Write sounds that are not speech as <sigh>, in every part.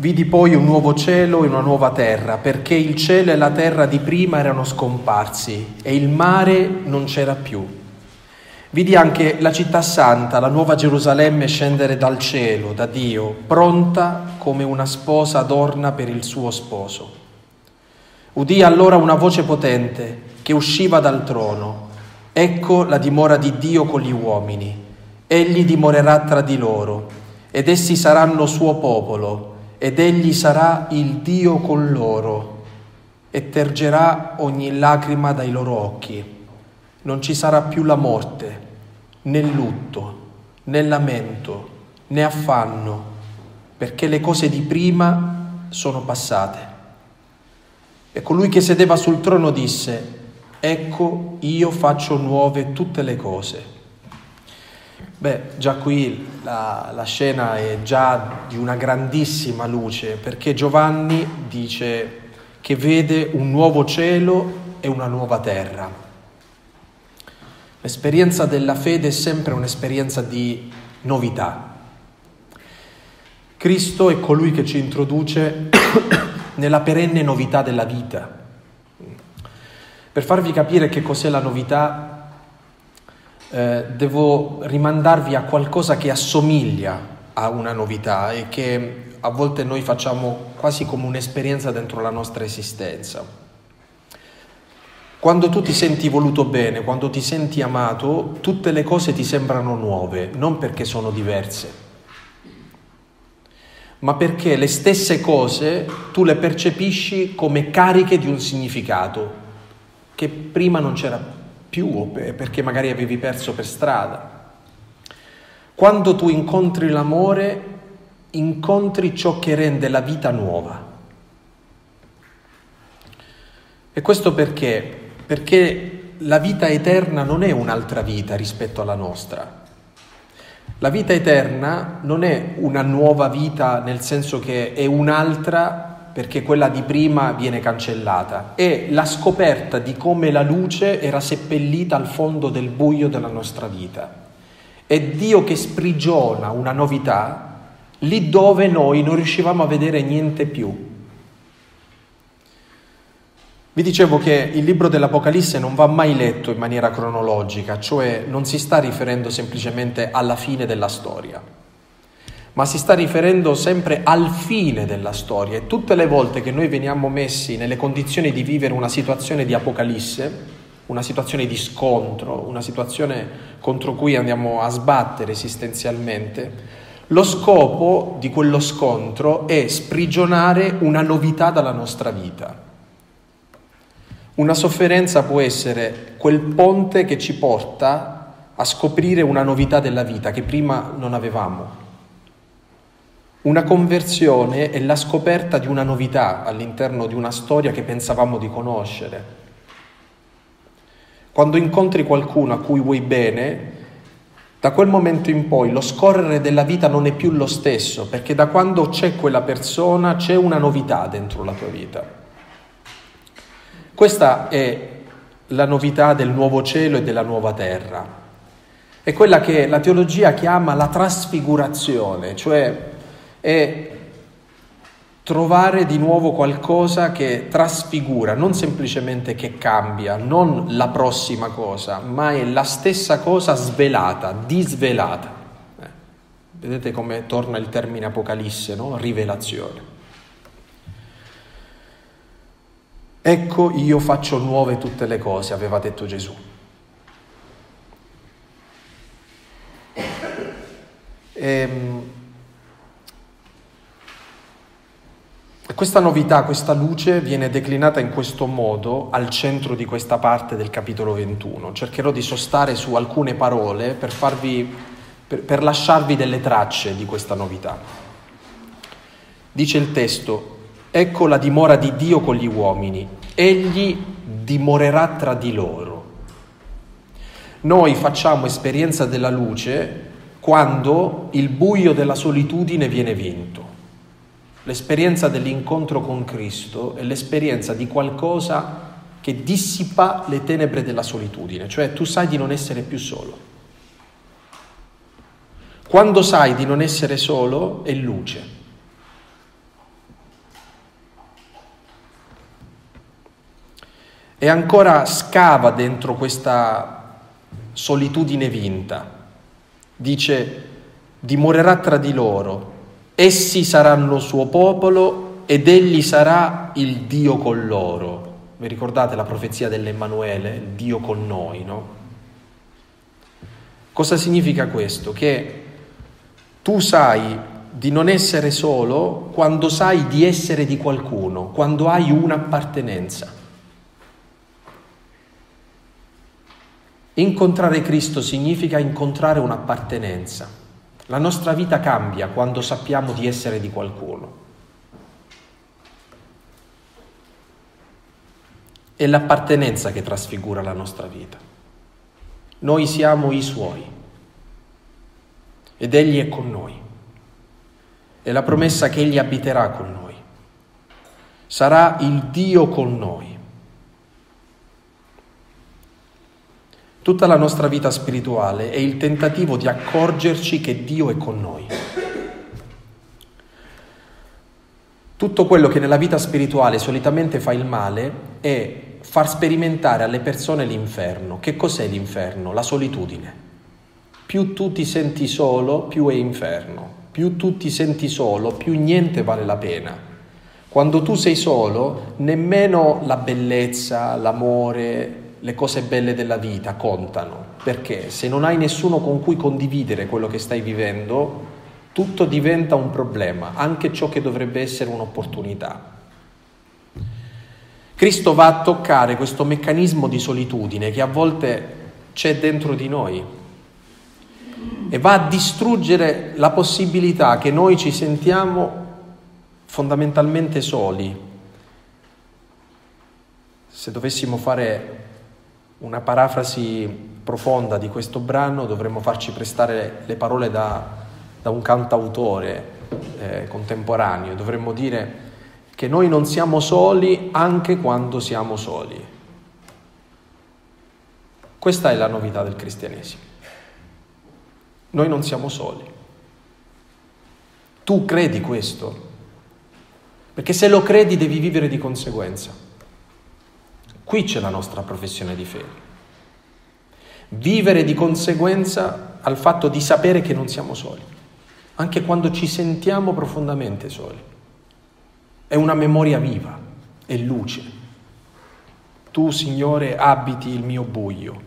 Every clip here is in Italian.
Vidi poi un nuovo cielo e una nuova terra, perché il cielo e la terra di prima erano scomparsi e il mare non c'era più. Vidi anche la città santa, la nuova Gerusalemme, scendere dal cielo, da Dio, pronta come una sposa adorna per il suo sposo. Udì allora una voce potente che usciva dal trono. Ecco la dimora di Dio con gli uomini. Egli dimorerà tra di loro, ed essi saranno suo popolo ed egli sarà il Dio con loro e tergerà ogni lacrima dai loro occhi. Non ci sarà più la morte, né lutto, né lamento, né affanno, perché le cose di prima sono passate. E colui che sedeva sul trono disse, ecco io faccio nuove tutte le cose. Beh, già qui la, la, scena è già di una grandissima luce, perché Giovanni dice che vede un nuovo cielo e una nuova terra. L'esperienza della fede è sempre un'esperienza di novità. Cristo è colui che ci introduce <coughs> nella perenne novità della vita. Per farvi capire che cos'è la novità, eh, devo rimandarvi a qualcosa che assomiglia a una novità e che a volte noi facciamo quasi come un'esperienza dentro la nostra esistenza. Quando tu ti senti voluto bene, quando ti senti amato, tutte le cose ti sembrano nuove, non perché sono diverse, ma perché le stesse cose tu le percepisci come cariche di un significato che prima non c'era più più o perché magari avevi perso per strada. Quando tu incontri l'amore, incontri ciò che rende la vita nuova. E questo perché? Perché la vita eterna non è un'altra vita rispetto alla nostra. La vita eterna non è una nuova vita nel senso che è un'altra perché quella di prima viene cancellata, è la scoperta di come la luce era seppellita al fondo del buio della nostra vita. È Dio che sprigiona una novità lì dove noi non riuscivamo a vedere niente più. Vi dicevo che il libro dell'Apocalisse non va mai letto in maniera cronologica, cioè non si sta riferendo semplicemente alla fine della storia ma si sta riferendo sempre al fine della storia e tutte le volte che noi veniamo messi nelle condizioni di vivere una situazione di apocalisse, una situazione di scontro, una situazione contro cui andiamo a sbattere esistenzialmente, lo scopo di quello scontro è sprigionare una novità dalla nostra vita. Una sofferenza può essere quel ponte che ci porta a scoprire una novità della vita che prima non avevamo. Una conversione è la scoperta di una novità all'interno di una storia che pensavamo di conoscere. Quando incontri qualcuno a cui vuoi bene, da quel momento in poi lo scorrere della vita non è più lo stesso, perché da quando c'è quella persona c'è una novità dentro la tua vita. Questa è la novità del nuovo cielo e della nuova terra. È quella che la teologia chiama la trasfigurazione, cioè è trovare di nuovo qualcosa che trasfigura, non semplicemente che cambia, non la prossima cosa, ma è la stessa cosa svelata, disvelata. Eh, vedete come torna il termine Apocalisse, no? Rivelazione. Ecco io faccio nuove tutte le cose, aveva detto Gesù. Ehm, Questa novità, questa luce viene declinata in questo modo al centro di questa parte del capitolo 21. Cercherò di sostare su alcune parole per, farvi, per, per lasciarvi delle tracce di questa novità. Dice il testo, ecco la dimora di Dio con gli uomini, egli dimorerà tra di loro. Noi facciamo esperienza della luce quando il buio della solitudine viene vinto. L'esperienza dell'incontro con Cristo è l'esperienza di qualcosa che dissipa le tenebre della solitudine, cioè tu sai di non essere più solo. Quando sai di non essere solo è luce. E ancora scava dentro questa solitudine vinta. Dice, dimorerà tra di loro, essi saranno suo popolo ed egli sarà il Dio con loro. Vi ricordate la profezia dell'Emmanuele, Dio con noi, no? Cosa significa questo? Che tu sai di non essere solo quando sai di essere di qualcuno, quando hai un'appartenenza. Incontrare Cristo significa incontrare un'appartenenza. La nostra vita cambia quando sappiamo di essere di qualcuno. È l'appartenenza che trasfigura la nostra vita. Noi siamo i suoi ed Egli è con noi. È la promessa che Egli abiterà con noi. Sarà il Dio con noi. Tutta la nostra vita spirituale è il tentativo di accorgerci che Dio è con noi. Tutto quello che nella vita spirituale solitamente fa il male è far sperimentare alle persone l'inferno. Che cos'è l'inferno? La solitudine. Più tu ti senti solo, più è inferno. Più tu ti senti solo, più niente vale la pena. Quando tu sei solo, nemmeno la bellezza, l'amore, le cose belle della vita contano. Perché se non hai nessuno con cui condividere quello che stai vivendo, tutto diventa un problema, anche ciò che dovrebbe essere un'opportunità. Cristo va a toccare questo meccanismo di solitudine che a volte c'è dentro di noi e va a distruggere la possibilità che noi ci sentiamo fondamentalmente soli. Se dovessimo fare una parafrasi profonda di questo brano dovremmo farci prestare le parole da, da un cantautore eh, contemporaneo, dovremmo dire che noi non siamo soli anche quando siamo soli. Questa è la novità del cristianesimo. Noi non siamo soli. Tu credi questo? Perché se lo credi devi vivere di conseguenza. Qui c'è la nostra professione di fede. Vivere di conseguenza al fatto di sapere che non siamo soli, anche quando ci sentiamo profondamente soli. È una memoria viva, è luce. Tu, Signore, abiti il mio buio.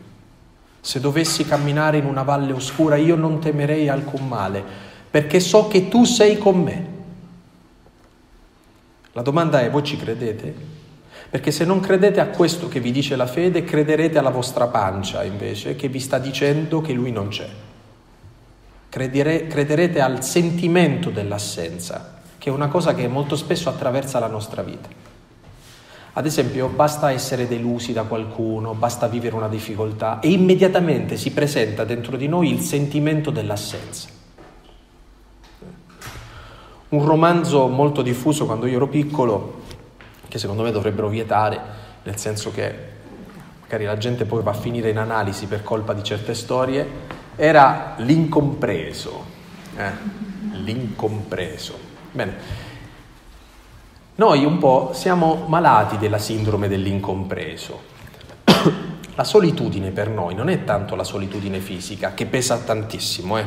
Se dovessi camminare in una valle oscura, io non temerei alcun male, perché so che tu sei con me. La domanda è, voi ci credete? Perché se non credete a questo che vi dice la fede, crederete alla vostra pancia invece, che vi sta dicendo che lui non c'è. Credere, crederete al sentimento dell'assenza, che è una cosa che molto spesso attraversa la nostra vita. Ad esempio, basta essere delusi da qualcuno, basta vivere una difficoltà e immediatamente si presenta dentro di noi il sentimento dell'assenza. Un romanzo molto diffuso quando io ero piccolo, che secondo me dovrebbero vietare, nel senso che magari la gente poi va a finire in analisi per colpa di certe storie, era L'incompreso. Eh? L'incompreso. Bene, noi un po' siamo malati della sindrome dell'incompreso. <coughs> la solitudine per noi non è tanto la solitudine fisica, che pesa tantissimo, eh?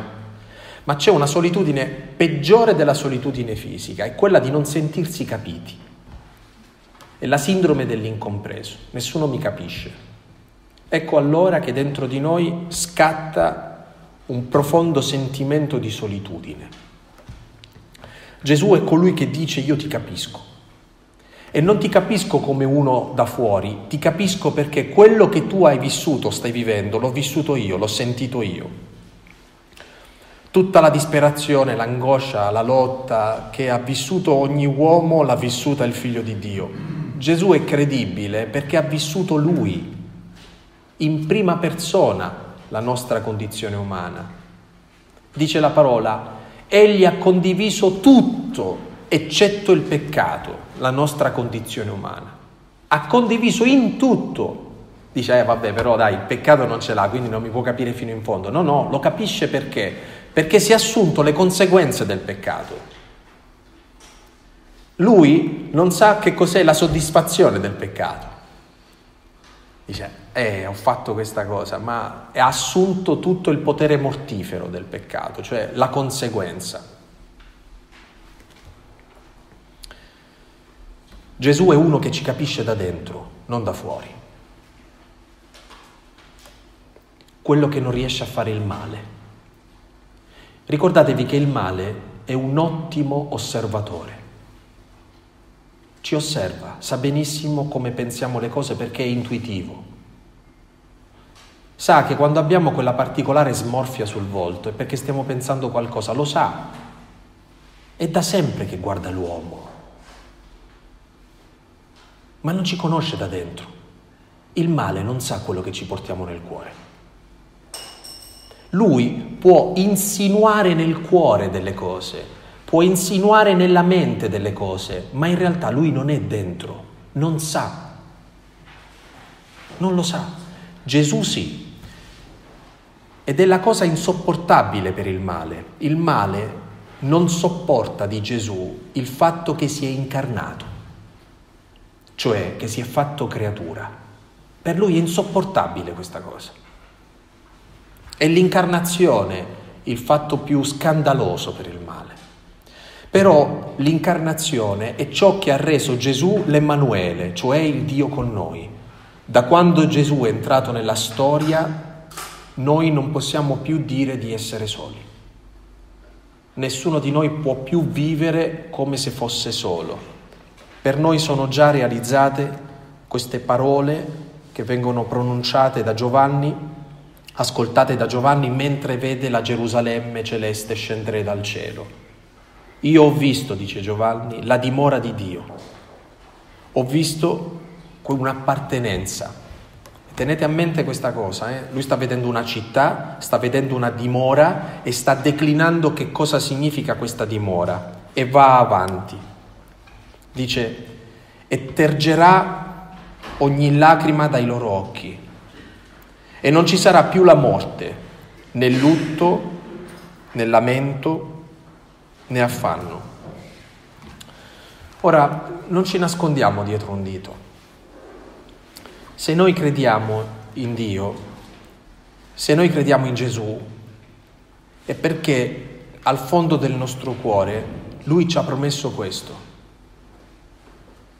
ma c'è una solitudine peggiore della solitudine fisica, è quella di non sentirsi capiti. È la sindrome dell'incompreso, nessuno mi capisce. Ecco allora che dentro di noi scatta un profondo sentimento di solitudine. Gesù è colui che dice io ti capisco. E non ti capisco come uno da fuori, ti capisco perché quello che tu hai vissuto, stai vivendo, l'ho vissuto io, l'ho sentito io. Tutta la disperazione, l'angoscia, la lotta che ha vissuto ogni uomo l'ha vissuta il figlio di Dio. Gesù è credibile perché ha vissuto lui, in prima persona, la nostra condizione umana. Dice la parola, Egli ha condiviso tutto, eccetto il peccato, la nostra condizione umana. Ha condiviso in tutto. Dice, eh vabbè, però dai, il peccato non ce l'ha, quindi non mi può capire fino in fondo. No, no, lo capisce perché? Perché si è assunto le conseguenze del peccato. Lui non sa che cos'è la soddisfazione del peccato. Dice, eh, ho fatto questa cosa, ma ha assunto tutto il potere mortifero del peccato, cioè la conseguenza. Gesù è uno che ci capisce da dentro, non da fuori. Quello che non riesce a fare il male. Ricordatevi che il male è un ottimo osservatore. Ci osserva, sa benissimo come pensiamo le cose perché è intuitivo. Sa che quando abbiamo quella particolare smorfia sul volto è perché stiamo pensando qualcosa, lo sa. È da sempre che guarda l'uomo ma non ci conosce da dentro. Il male non sa quello che ci portiamo nel cuore. Lui può insinuare nel cuore delle cose, può insinuare nella mente delle cose, ma in realtà lui non è dentro, non sa. Non lo sa. Gesù sì. Ed è la cosa insopportabile per il male. Il male non sopporta di Gesù il fatto che si è incarnato cioè che si è fatto creatura. Per lui è insopportabile questa cosa. È l'incarnazione il fatto più scandaloso per il male. Però l'incarnazione è ciò che ha reso Gesù l'Emmanuele, cioè il Dio con noi. Da quando Gesù è entrato nella storia, noi non possiamo più dire di essere soli. Nessuno di noi può più vivere come se fosse solo per noi sono già realizzate queste parole che vengono pronunciate da Giovanni, ascoltate da Giovanni mentre vede la Gerusalemme celeste scendere dal cielo. Io ho visto, dice Giovanni, la dimora di Dio. Ho visto un'appartenenza. Tenete a mente questa cosa, eh? lui sta vedendo una città, sta vedendo una dimora e sta declinando che cosa significa questa dimora e va avanti dice, e tergerà ogni lacrima dai loro occhi e non ci sarà più la morte, né lutto, né lamento, né affanno. Ora, non ci nascondiamo dietro un dito. Se noi crediamo in Dio, se noi crediamo in Gesù, è perché al fondo del nostro cuore Lui ci ha promesso questo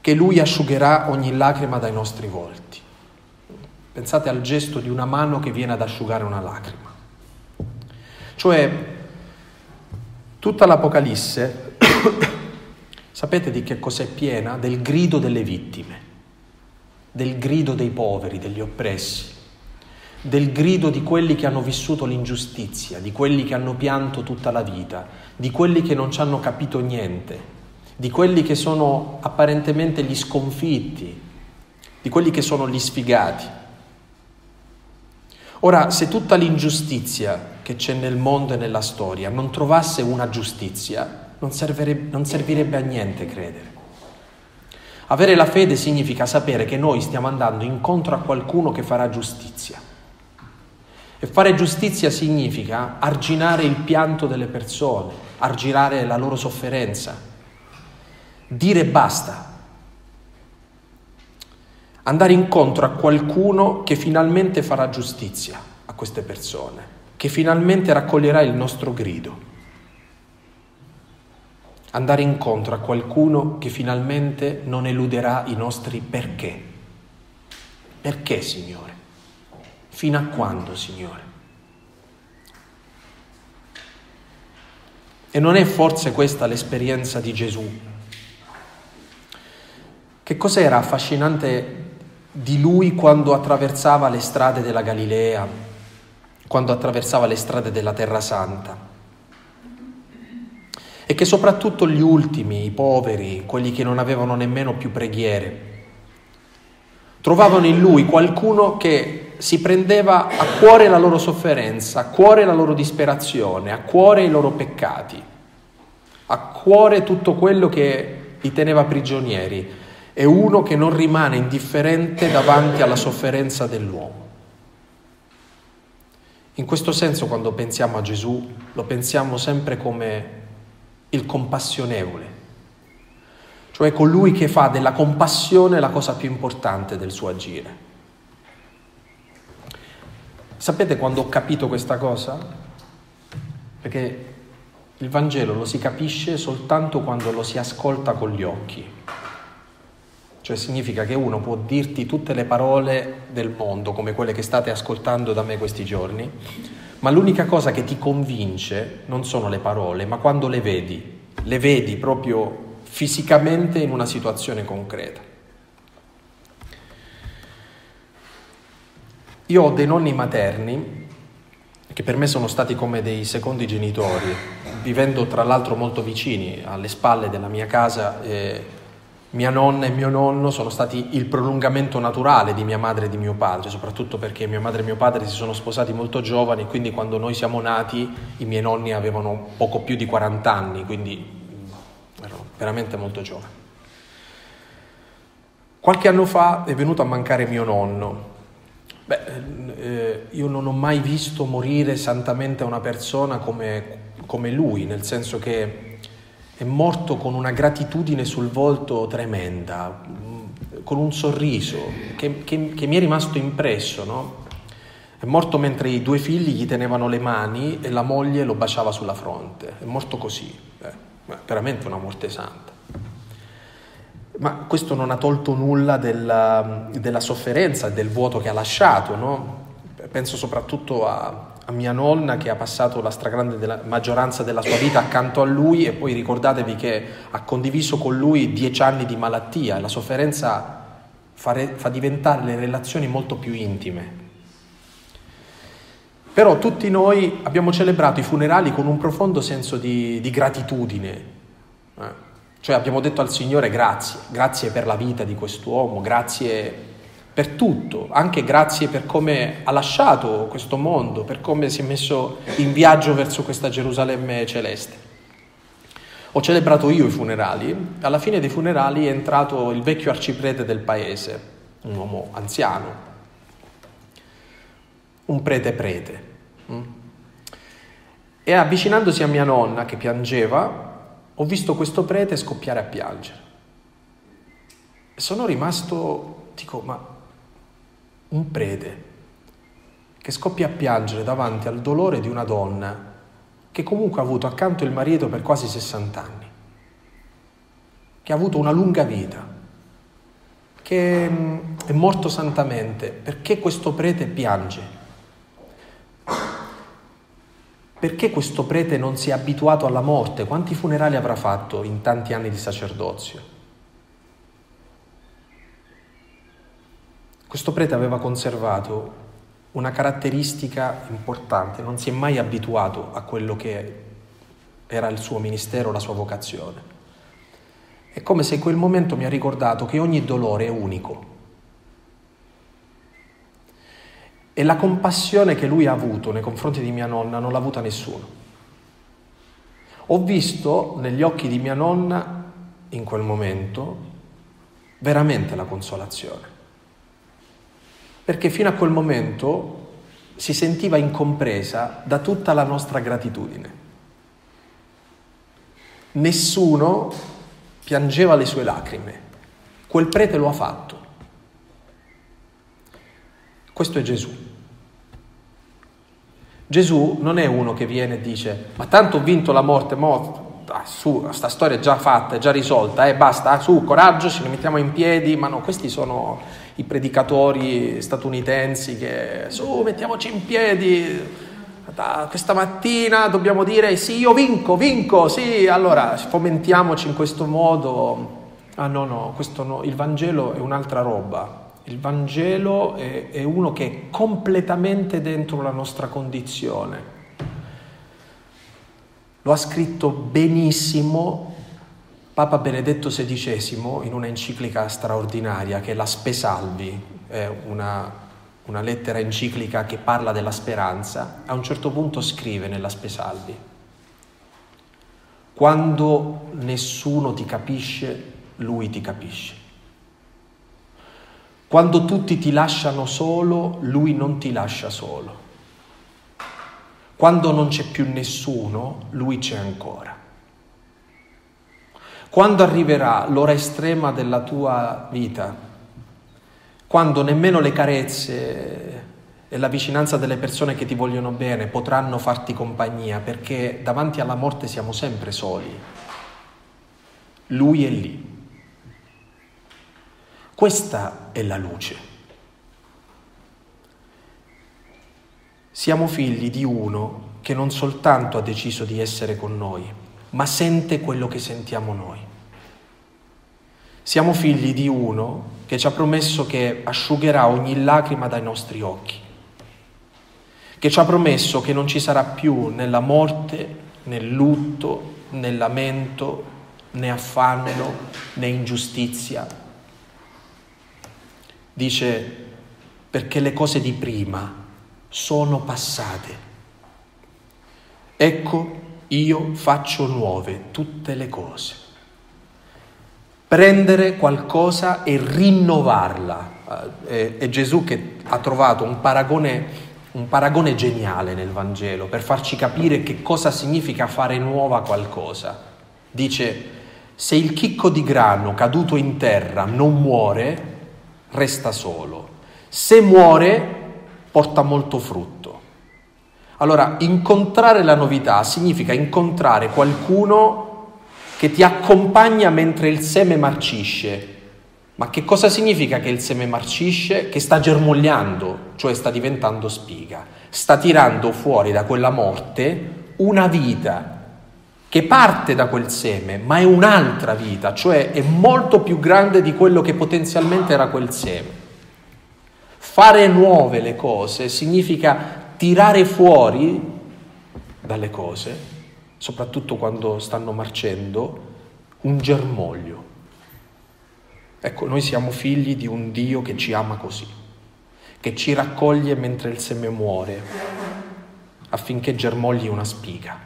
che Lui asciugherà ogni lacrima dai nostri volti. Pensate al gesto di una mano che viene ad asciugare una lacrima. Cioè, tutta l'Apocalisse, <coughs> sapete di che cos'è piena? Del grido delle vittime, del grido dei poveri, degli oppressi, del grido di quelli che hanno vissuto l'ingiustizia, di quelli che hanno pianto tutta la vita, di quelli che non ci hanno capito niente, di quelli che sono apparentemente gli sconfitti, di quelli che sono gli sfigati. Ora, se tutta l'ingiustizia che c'è nel mondo e nella storia non trovasse una giustizia, non, non servirebbe a niente credere. Avere la fede significa sapere che noi stiamo andando incontro a qualcuno che farà giustizia. E fare giustizia significa arginare il pianto delle persone, arginare la loro sofferenza, dire basta, andare incontro a qualcuno che finalmente farà giustizia a queste persone, che finalmente raccoglierà il nostro grido. Andare incontro a qualcuno che finalmente non eluderà i nostri perché. Perché, Signore? Fino a quando, Signore? E non è forse questa l'esperienza di Gesù che cos'era affascinante di lui quando attraversava le strade della Galilea, quando attraversava le strade della Terra Santa? E che soprattutto gli ultimi, i poveri, quelli che non avevano nemmeno più preghiere, trovavano in lui qualcuno che si prendeva a cuore la loro sofferenza, a cuore la loro disperazione, a cuore i loro peccati, a cuore tutto quello che li teneva prigionieri è uno che non rimane indifferente davanti alla sofferenza dell'uomo. In questo senso quando pensiamo a Gesù lo pensiamo sempre come il compassionevole, cioè colui che fa della compassione la cosa più importante del suo agire. Sapete quando ho capito questa cosa? Perché il Vangelo lo si capisce soltanto quando lo si ascolta con gli occhi. Cioè significa che uno può dirti tutte le parole del mondo, come quelle che state ascoltando da me questi giorni, ma l'unica cosa che ti convince non sono le parole, ma quando le vedi, le vedi proprio fisicamente in una situazione concreta. Io ho dei nonni materni che per me sono stati come dei secondi genitori, vivendo tra l'altro molto vicini, alle spalle della mia casa. Eh, mia nonna e mio nonno sono stati il prolungamento naturale di mia madre e di mio padre, soprattutto perché mia madre e mio padre si sono sposati molto giovani, quindi quando noi siamo nati i miei nonni avevano poco più di 40 anni, quindi erano veramente molto giovani. Qualche anno fa è venuto a mancare mio nonno Beh, eh, io non ho mai visto morire santamente una persona come, come, lui, nel senso che è morto con una gratitudine sul volto tremenda, con un sorriso che, che, che mi è rimasto impresso, no? È morto mentre i due figli gli tenevano le mani e la moglie lo baciava sulla fronte. È morto così, eh, veramente una morte santa. Ma questo non ha tolto nulla della, della sofferenza, del vuoto che ha lasciato, no? Penso soprattutto a, a, mia nonna che ha passato la stragrande della, maggioranza della sua vita accanto a lui e poi ricordatevi che ha condiviso con lui dieci anni di malattia. La sofferenza fa, re, fa diventare le relazioni molto più intime. Però tutti noi abbiamo celebrato i funerali con un profondo senso di, di gratitudine. Eh? Cioè abbiamo detto al Signore grazie, grazie per la vita di quest'uomo, grazie per tutto, anche grazie per come ha lasciato questo mondo, per come si è messo in viaggio verso questa Gerusalemme celeste. Ho celebrato io i funerali, alla fine dei funerali è entrato il vecchio arciprete del paese, un uomo anziano, un prete prete. Mm? E avvicinandosi a mia nonna che piangeva, ho visto questo prete scoppiare a piangere. Sono rimasto, dico, ma un prete che scoppia a piangere davanti al dolore di una donna che comunque ha avuto accanto il marito per quasi 60 anni, che ha avuto una lunga vita, che mm, è morto santamente, perché questo prete piange? Perché questo prete non si è abituato alla morte? Quanti funerali avrà fatto in tanti anni di sacerdozio? Questo prete aveva conservato una caratteristica importante, non si è mai abituato a quello che era il suo ministero, la sua vocazione. È come se quel momento mi ha ricordato che ogni dolore è unico, E la compassione che lui ha avuto nei confronti di mia nonna non l'ha avuta nessuno. Ho visto negli occhi di mia nonna, in quel momento, veramente la consolazione. Perché fino a quel momento si sentiva incompresa da tutta la nostra gratitudine. Nessuno piangeva le sue lacrime. Quel prete lo ha fatto. Questo è Gesù. Gesù non è uno che viene e dice, ma tanto ho vinto la morte, mo, ah, su, sta storia è già fatta, è già risolta, eh, basta, ah, su, coraggio, ci rimettiamo in piedi, ma no, questi sono i predicatori statunitensi che, su, mettiamoci in piedi, questa mattina dobbiamo dire sì, io vinco, vinco, sì, allora fomentiamoci in questo modo. Ah no, no, questo no, il Vangelo è un'altra roba. Il Vangelo è, è uno che è completamente dentro la nostra condizione. Lo ha scritto benissimo Papa Benedetto XVI in una enciclica straordinaria che è la Spesalvi, è una, una lettera enciclica che parla della speranza. A un certo punto scrive nella Spesalvi, quando nessuno ti capisce, lui ti capisce. Quando tutti ti lasciano solo, lui non ti lascia solo. Quando non c'è più nessuno, lui c'è ancora. Quando arriverà l'ora estrema della tua vita, quando nemmeno le carezze e la vicinanza delle persone che ti vogliono bene potranno farti compagnia perché davanti alla morte siamo sempre soli. Lui è lì. Questa è la luce. Siamo figli di uno che non soltanto ha deciso di essere con noi, ma sente quello che sentiamo noi. Siamo figli di uno che ci ha promesso che asciugherà ogni lacrima dai nostri occhi che ci ha promesso che non ci sarà più nella morte, nel lutto, nel lamento, né affanno, né ingiustizia. Dice perché le cose di prima sono passate. Ecco, io faccio nuove tutte le cose. Prendere qualcosa e rinnovarla. Eh, è Gesù che ha trovato un paragone un paragone geniale nel Vangelo per farci capire che cosa significa fare nuova qualcosa. Dice, se il chicco di grano caduto in terra non muore, resta solo. Se muore, porta molto frutto. Allora, incontrare la novità significa incontrare qualcuno che ti accompagna mentre il seme marcisce ma che cosa significa che il seme marcisce? Che sta germogliando, cioè sta diventando spiga, sta tirando fuori da quella morte una vita che parte da quel seme, ma è un'altra vita, cioè è molto più grande di quello che potenzialmente era quel seme. Fare nuove le cose significa tirare fuori dalle cose, soprattutto quando stanno marcendo, un germoglio Ecco, noi siamo figli di un Dio che ci ama così, che ci raccoglie mentre il seme muore, affinché germogli una spiga.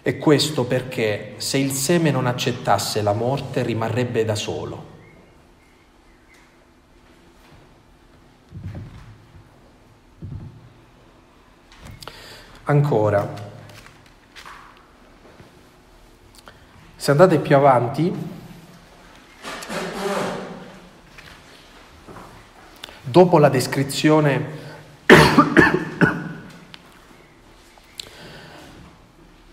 E questo perché se il seme non accettasse la morte rimarrebbe da solo. Ancora, se andate più avanti, dopo la descrizione <coughs>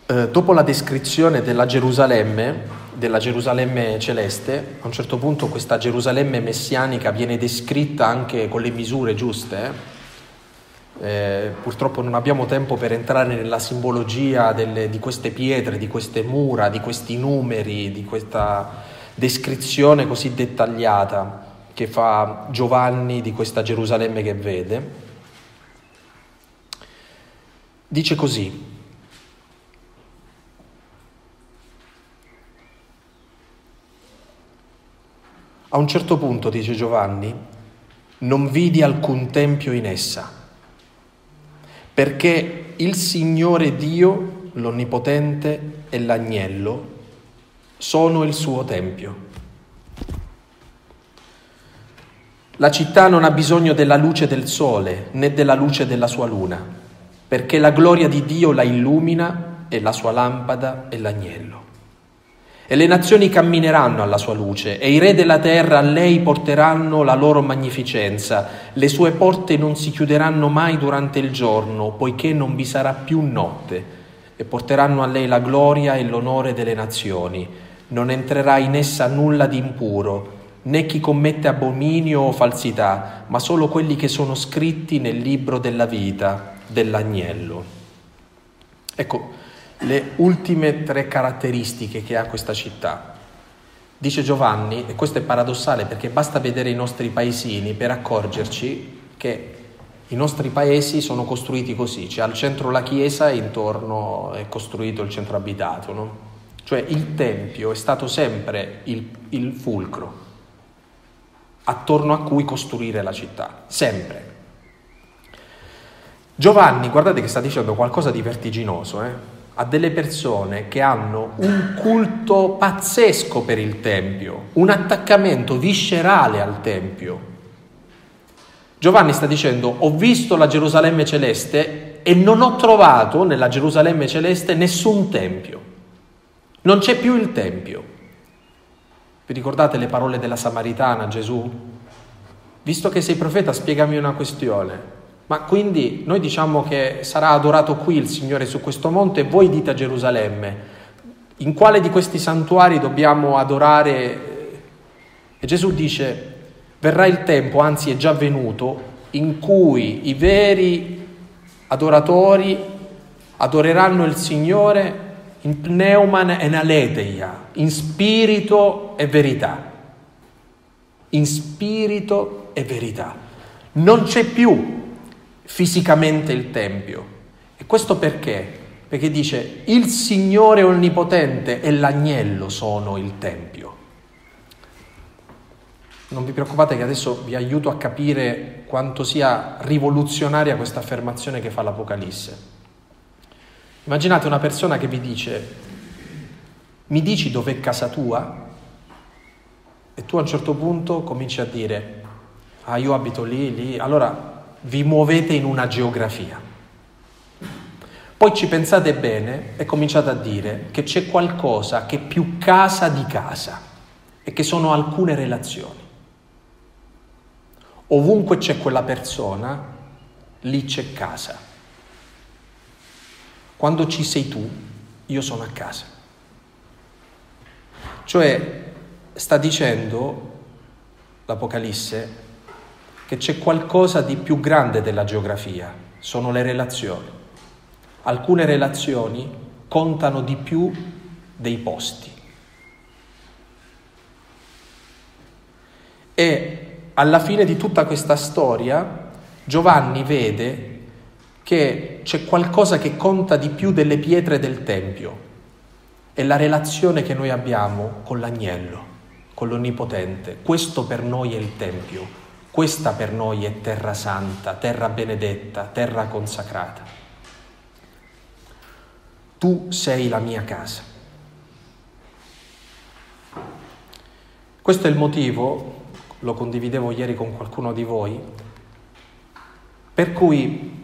eh, dopo la descrizione della Gerusalemme, della Gerusalemme celeste, a un certo punto questa Gerusalemme messianica viene descritta anche con le misure giuste. Eh, purtroppo non abbiamo tempo per entrare nella simbologia delle, di queste pietre, di queste mura, di questi numeri, di questa descrizione così dettagliata che fa Giovanni di questa Gerusalemme che vede, dice così, A un certo punto, dice Giovanni, non vidi alcun tempio in essa, perché il Signore Dio, l'Onnipotente e l'Agnello sono il suo tempio. La città non ha bisogno della luce del sole né della luce della sua luna, perché la gloria di Dio la illumina e la sua lampada è l'agnello. E le nazioni cammineranno alla sua luce e i re della terra a lei porteranno la loro magnificenza. Le sue porte non si chiuderanno mai durante il giorno, poiché non vi sarà più notte, e porteranno a lei la gloria e l'onore delle nazioni. Non entrerà in essa nulla di impuro né chi commette abominio o falsità, ma solo quelli che sono scritti nel libro della vita dell'agnello. Ecco, le ultime tre caratteristiche che ha questa città. Dice Giovanni, e questo è paradossale perché basta vedere i nostri paesini per accorgerci che i nostri paesi sono costruiti così, c'è al centro la chiesa e intorno è costruito il centro abitato, no? Cioè il Tempio è stato sempre il, il fulcro, attorno a cui costruire la città, sempre. Giovanni, guardate che sta dicendo qualcosa di vertiginoso, eh? A delle persone che hanno un culto pazzesco per il Tempio, un attaccamento viscerale al Tempio. Giovanni sta dicendo, ho visto la Gerusalemme celeste e non ho trovato nella Gerusalemme celeste nessun Tempio. Non c'è più il Tempio. Vi ricordate le parole della Samaritana, Gesù? Visto che sei profeta, spiegami una questione. Ma quindi noi diciamo che sarà adorato qui il Signore su questo monte e voi dite a Gerusalemme, in quale di questi santuari dobbiamo adorare? E Gesù dice, verrà il tempo, anzi è già venuto, in cui i veri adoratori adoreranno il Signore in pneuman e naleteia, in spirito e verità. In spirito e verità. Non c'è più fisicamente il Tempio. E questo perché? Perché dice il Signore Onnipotente e l'Agnello sono il Tempio. Non vi preoccupate che adesso vi aiuto a capire quanto sia rivoluzionaria questa affermazione che fa l'Apocalisse. Immaginate una persona che vi dice, mi dici dov'è casa tua? E tu a un certo punto cominci a dire, ah io abito lì, lì, allora vi muovete in una geografia. Poi ci pensate bene e cominciate a dire che c'è qualcosa che è più casa di casa e che sono alcune relazioni. Ovunque c'è quella persona, lì c'è casa. Quando ci sei tu, io sono a casa. Cioè sta dicendo l'Apocalisse che c'è qualcosa di più grande della geografia, sono le relazioni. Alcune relazioni contano di più dei posti. E alla fine di tutta questa storia Giovanni vede che c'è qualcosa che conta di più delle pietre del Tempio. È la relazione che noi abbiamo con l'agnello, con l'Onnipotente. Questo per noi è il Tempio, questa per noi è terra santa, terra benedetta, terra consacrata. Tu sei la mia casa. Questo è il motivo, lo condividevo ieri con qualcuno di voi, per cui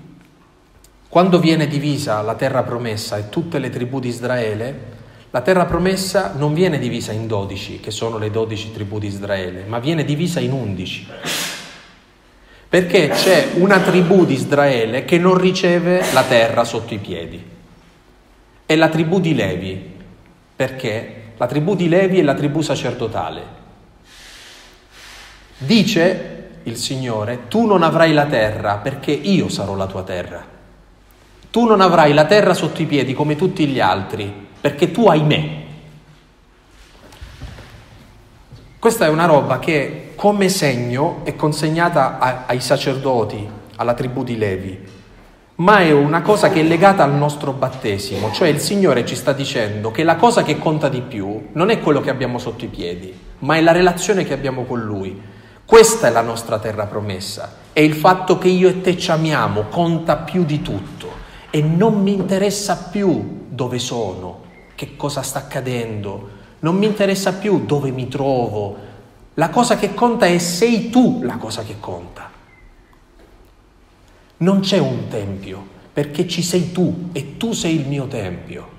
quando viene divisa la terra promessa e tutte le tribù di Israele, la terra promessa non viene divisa in dodici, che sono le dodici tribù di Israele, ma viene divisa in undici. Perché c'è una tribù di Israele che non riceve la terra sotto i piedi. È la tribù di Levi. Perché? La tribù di Levi è la tribù sacerdotale. Dice il Signore, tu non avrai la terra perché io sarò la tua terra. Tu non avrai la terra sotto i piedi come tutti gli altri, perché tu hai me. Questa è una roba che come segno è consegnata a, ai sacerdoti, alla tribù di Levi, ma è una cosa che è legata al nostro battesimo, cioè il Signore ci sta dicendo che la cosa che conta di più non è quello che abbiamo sotto i piedi, ma è la relazione che abbiamo con Lui. Questa è la nostra terra promessa e il fatto che io e te ci amiamo conta più di tutto e non mi interessa più dove sono, che cosa sta accadendo, non mi interessa più dove mi trovo. La cosa che conta è sei tu la cosa che conta. Non c'è un tempio, perché ci sei tu e tu sei il mio tempio.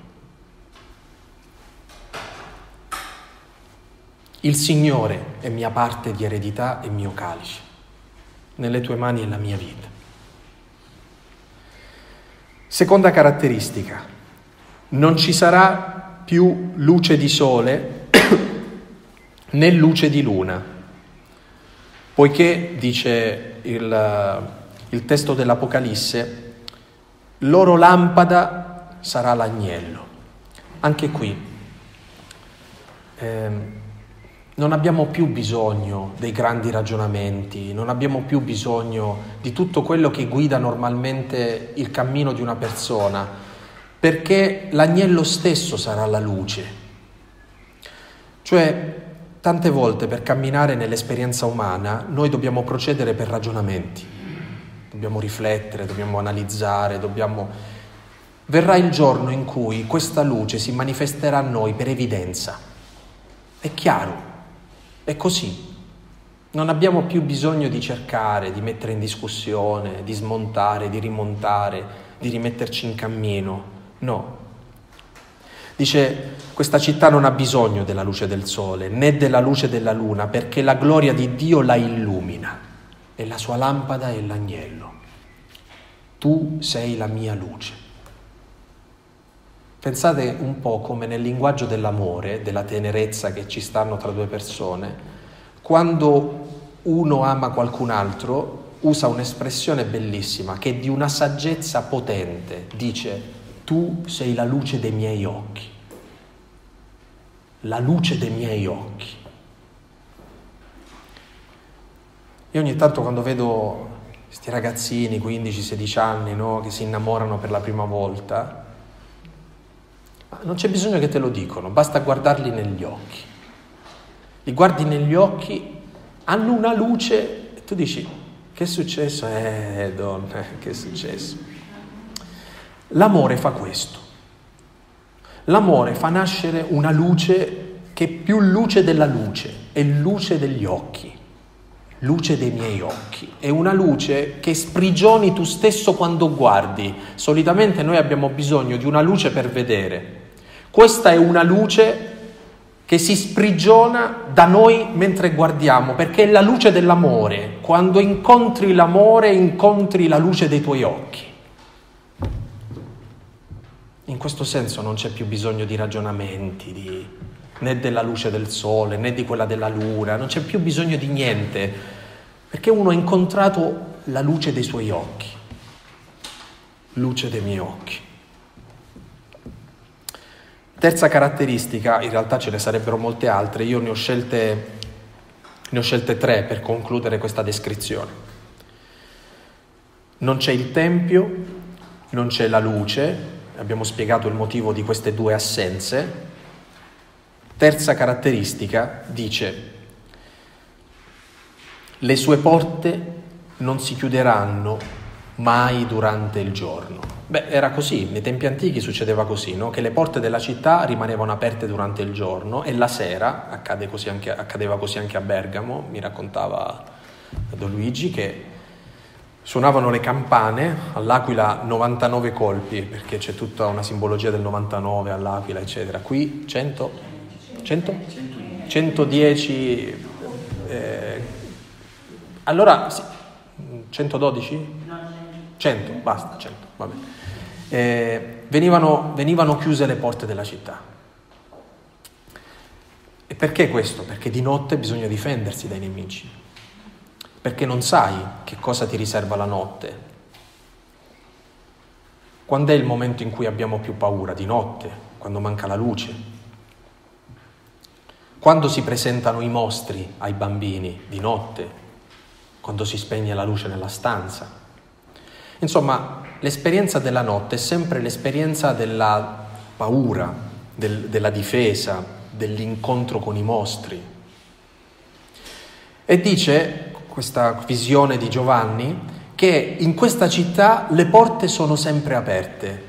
Il Signore è mia parte di eredità e mio calice. Nelle tue mani è la mia vita. Seconda caratteristica, non ci sarà più luce di sole né luce di luna, poiché, dice il, il testo dell'Apocalisse, loro lampada sarà l'agnello. Anche qui eh, non abbiamo più bisogno dei grandi ragionamenti, non abbiamo più bisogno di tutto quello che guida normalmente il cammino di una persona, perché l'agnello stesso sarà la luce. Cioè, tante volte per camminare nell'esperienza umana noi dobbiamo procedere per ragionamenti, dobbiamo riflettere, dobbiamo analizzare, dobbiamo... Verrà il giorno in cui questa luce si manifesterà a noi per evidenza. È chiaro, è così. Non abbiamo più bisogno di cercare, di mettere in discussione, di smontare, di rimontare, di rimetterci in cammino. No. Dice, questa città non ha bisogno della luce del sole né della luce della luna perché la gloria di Dio la illumina e la sua lampada è l'agnello. tu sei la mia luce. Pensate un po' come nel linguaggio dell'amore, della tenerezza che ci stanno tra due persone, quando uno ama qualcun altro usa un'espressione bellissima che è di una saggezza potente, dice tu sei la luce dei miei occhi, la luce dei miei occhi. Io ogni tanto quando vedo questi ragazzini, 15-16 anni, no, che si innamorano per la prima volta, non c'è bisogno che te lo dicono, basta guardarli negli occhi. Li guardi negli occhi, hanno una luce e tu dici, che è successo? Eh, donna, che è successo? L'amore fa questo. L'amore fa nascere una luce che è più luce della luce, è luce degli occhi, luce dei miei occhi. È una luce che sprigioni tu stesso quando guardi. Solitamente noi abbiamo bisogno di una luce per vedere. Questa è una luce che si sprigiona da noi mentre guardiamo, perché è la luce dell'amore. Quando incontri l'amore, incontri la luce dei tuoi occhi. In questo senso non c'è più bisogno di ragionamenti, di, né della luce del sole, né di quella della luna, non c'è più bisogno di niente, perché uno ha incontrato la luce dei suoi occhi, luce dei miei occhi. Terza caratteristica, in realtà ce ne sarebbero molte altre, io ne ho scelte, ne ho scelte tre per concludere questa descrizione. Non c'è il tempio, non c'è la luce, abbiamo spiegato il motivo di queste due assenze. Terza caratteristica dice, le sue porte non si chiuderanno mai durante il giorno. Beh, era così, nei tempi antichi succedeva così, no? che le porte della città rimanevano aperte durante il giorno e la sera, accade così anche, accadeva così anche a Bergamo, mi raccontava Don Luigi, che suonavano le campane, all'Aquila 99 colpi, perché c'è tutta una simbologia del 99 all'Aquila, eccetera. Qui 100? 100? 110. Eh, allora, sì, 112? 100, basta, 100, va bene. Eh, venivano, venivano chiuse le porte della città. E perché questo? Perché di notte bisogna difendersi dai nemici, perché non sai che cosa ti riserva la notte. Quando è il momento in cui abbiamo più paura? Di notte, quando manca la luce. Quando si presentano i mostri ai bambini? Di notte, quando si spegne la luce nella stanza. Insomma, l'esperienza della notte è sempre l'esperienza della paura, del, della difesa, dell'incontro con i mostri. E dice questa visione di Giovanni che in questa città le porte sono sempre aperte,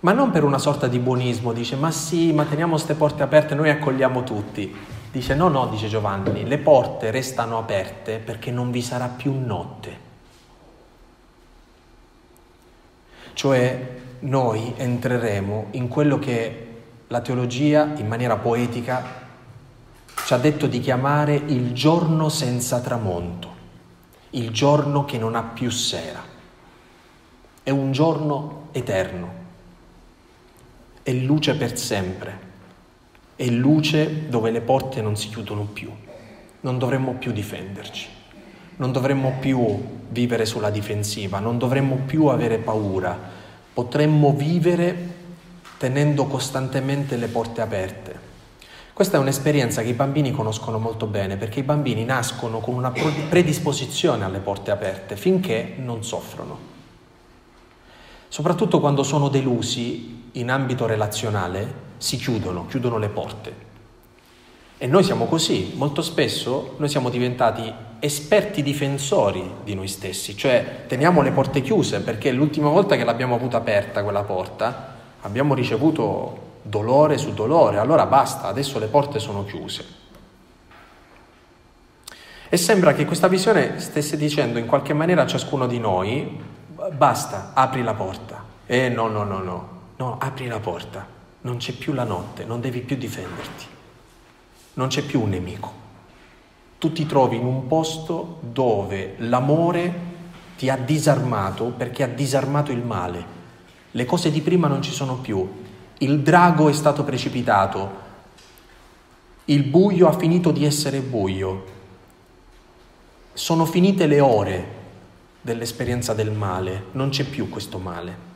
ma non per una sorta di buonismo, dice ma sì, ma teniamo queste porte aperte, noi accogliamo tutti. Dice no, no, dice Giovanni, le porte restano aperte perché non vi sarà più notte. Cioè noi entreremo in quello che la teologia in maniera poetica ci ha detto di chiamare il giorno senza tramonto, il giorno che non ha più sera. È un giorno eterno, è luce per sempre, è luce dove le porte non si chiudono più, non dovremmo più difenderci. Non dovremmo più vivere sulla difensiva, non dovremmo più avere paura, potremmo vivere tenendo costantemente le porte aperte. Questa è un'esperienza che i bambini conoscono molto bene perché i bambini nascono con una predisposizione alle porte aperte finché non soffrono. Soprattutto quando sono delusi in ambito relazionale si chiudono, chiudono le porte. E noi siamo così, molto spesso noi siamo diventati esperti difensori di noi stessi, cioè teniamo le porte chiuse perché l'ultima volta che l'abbiamo avuta aperta quella porta abbiamo ricevuto dolore su dolore, allora basta, adesso le porte sono chiuse. E sembra che questa visione stesse dicendo in qualche maniera a ciascuno di noi, basta, apri la porta. Eh no, no, no, no, no, apri la porta, non c'è più la notte, non devi più difenderti non c'è più un nemico. Tu ti trovi in un posto dove l'amore ti ha disarmato perché ha disarmato il male. Le cose di prima non ci sono più. Il drago è stato precipitato. Il buio ha finito di essere buio. Sono finite le ore dell'esperienza del male, non c'è più questo male.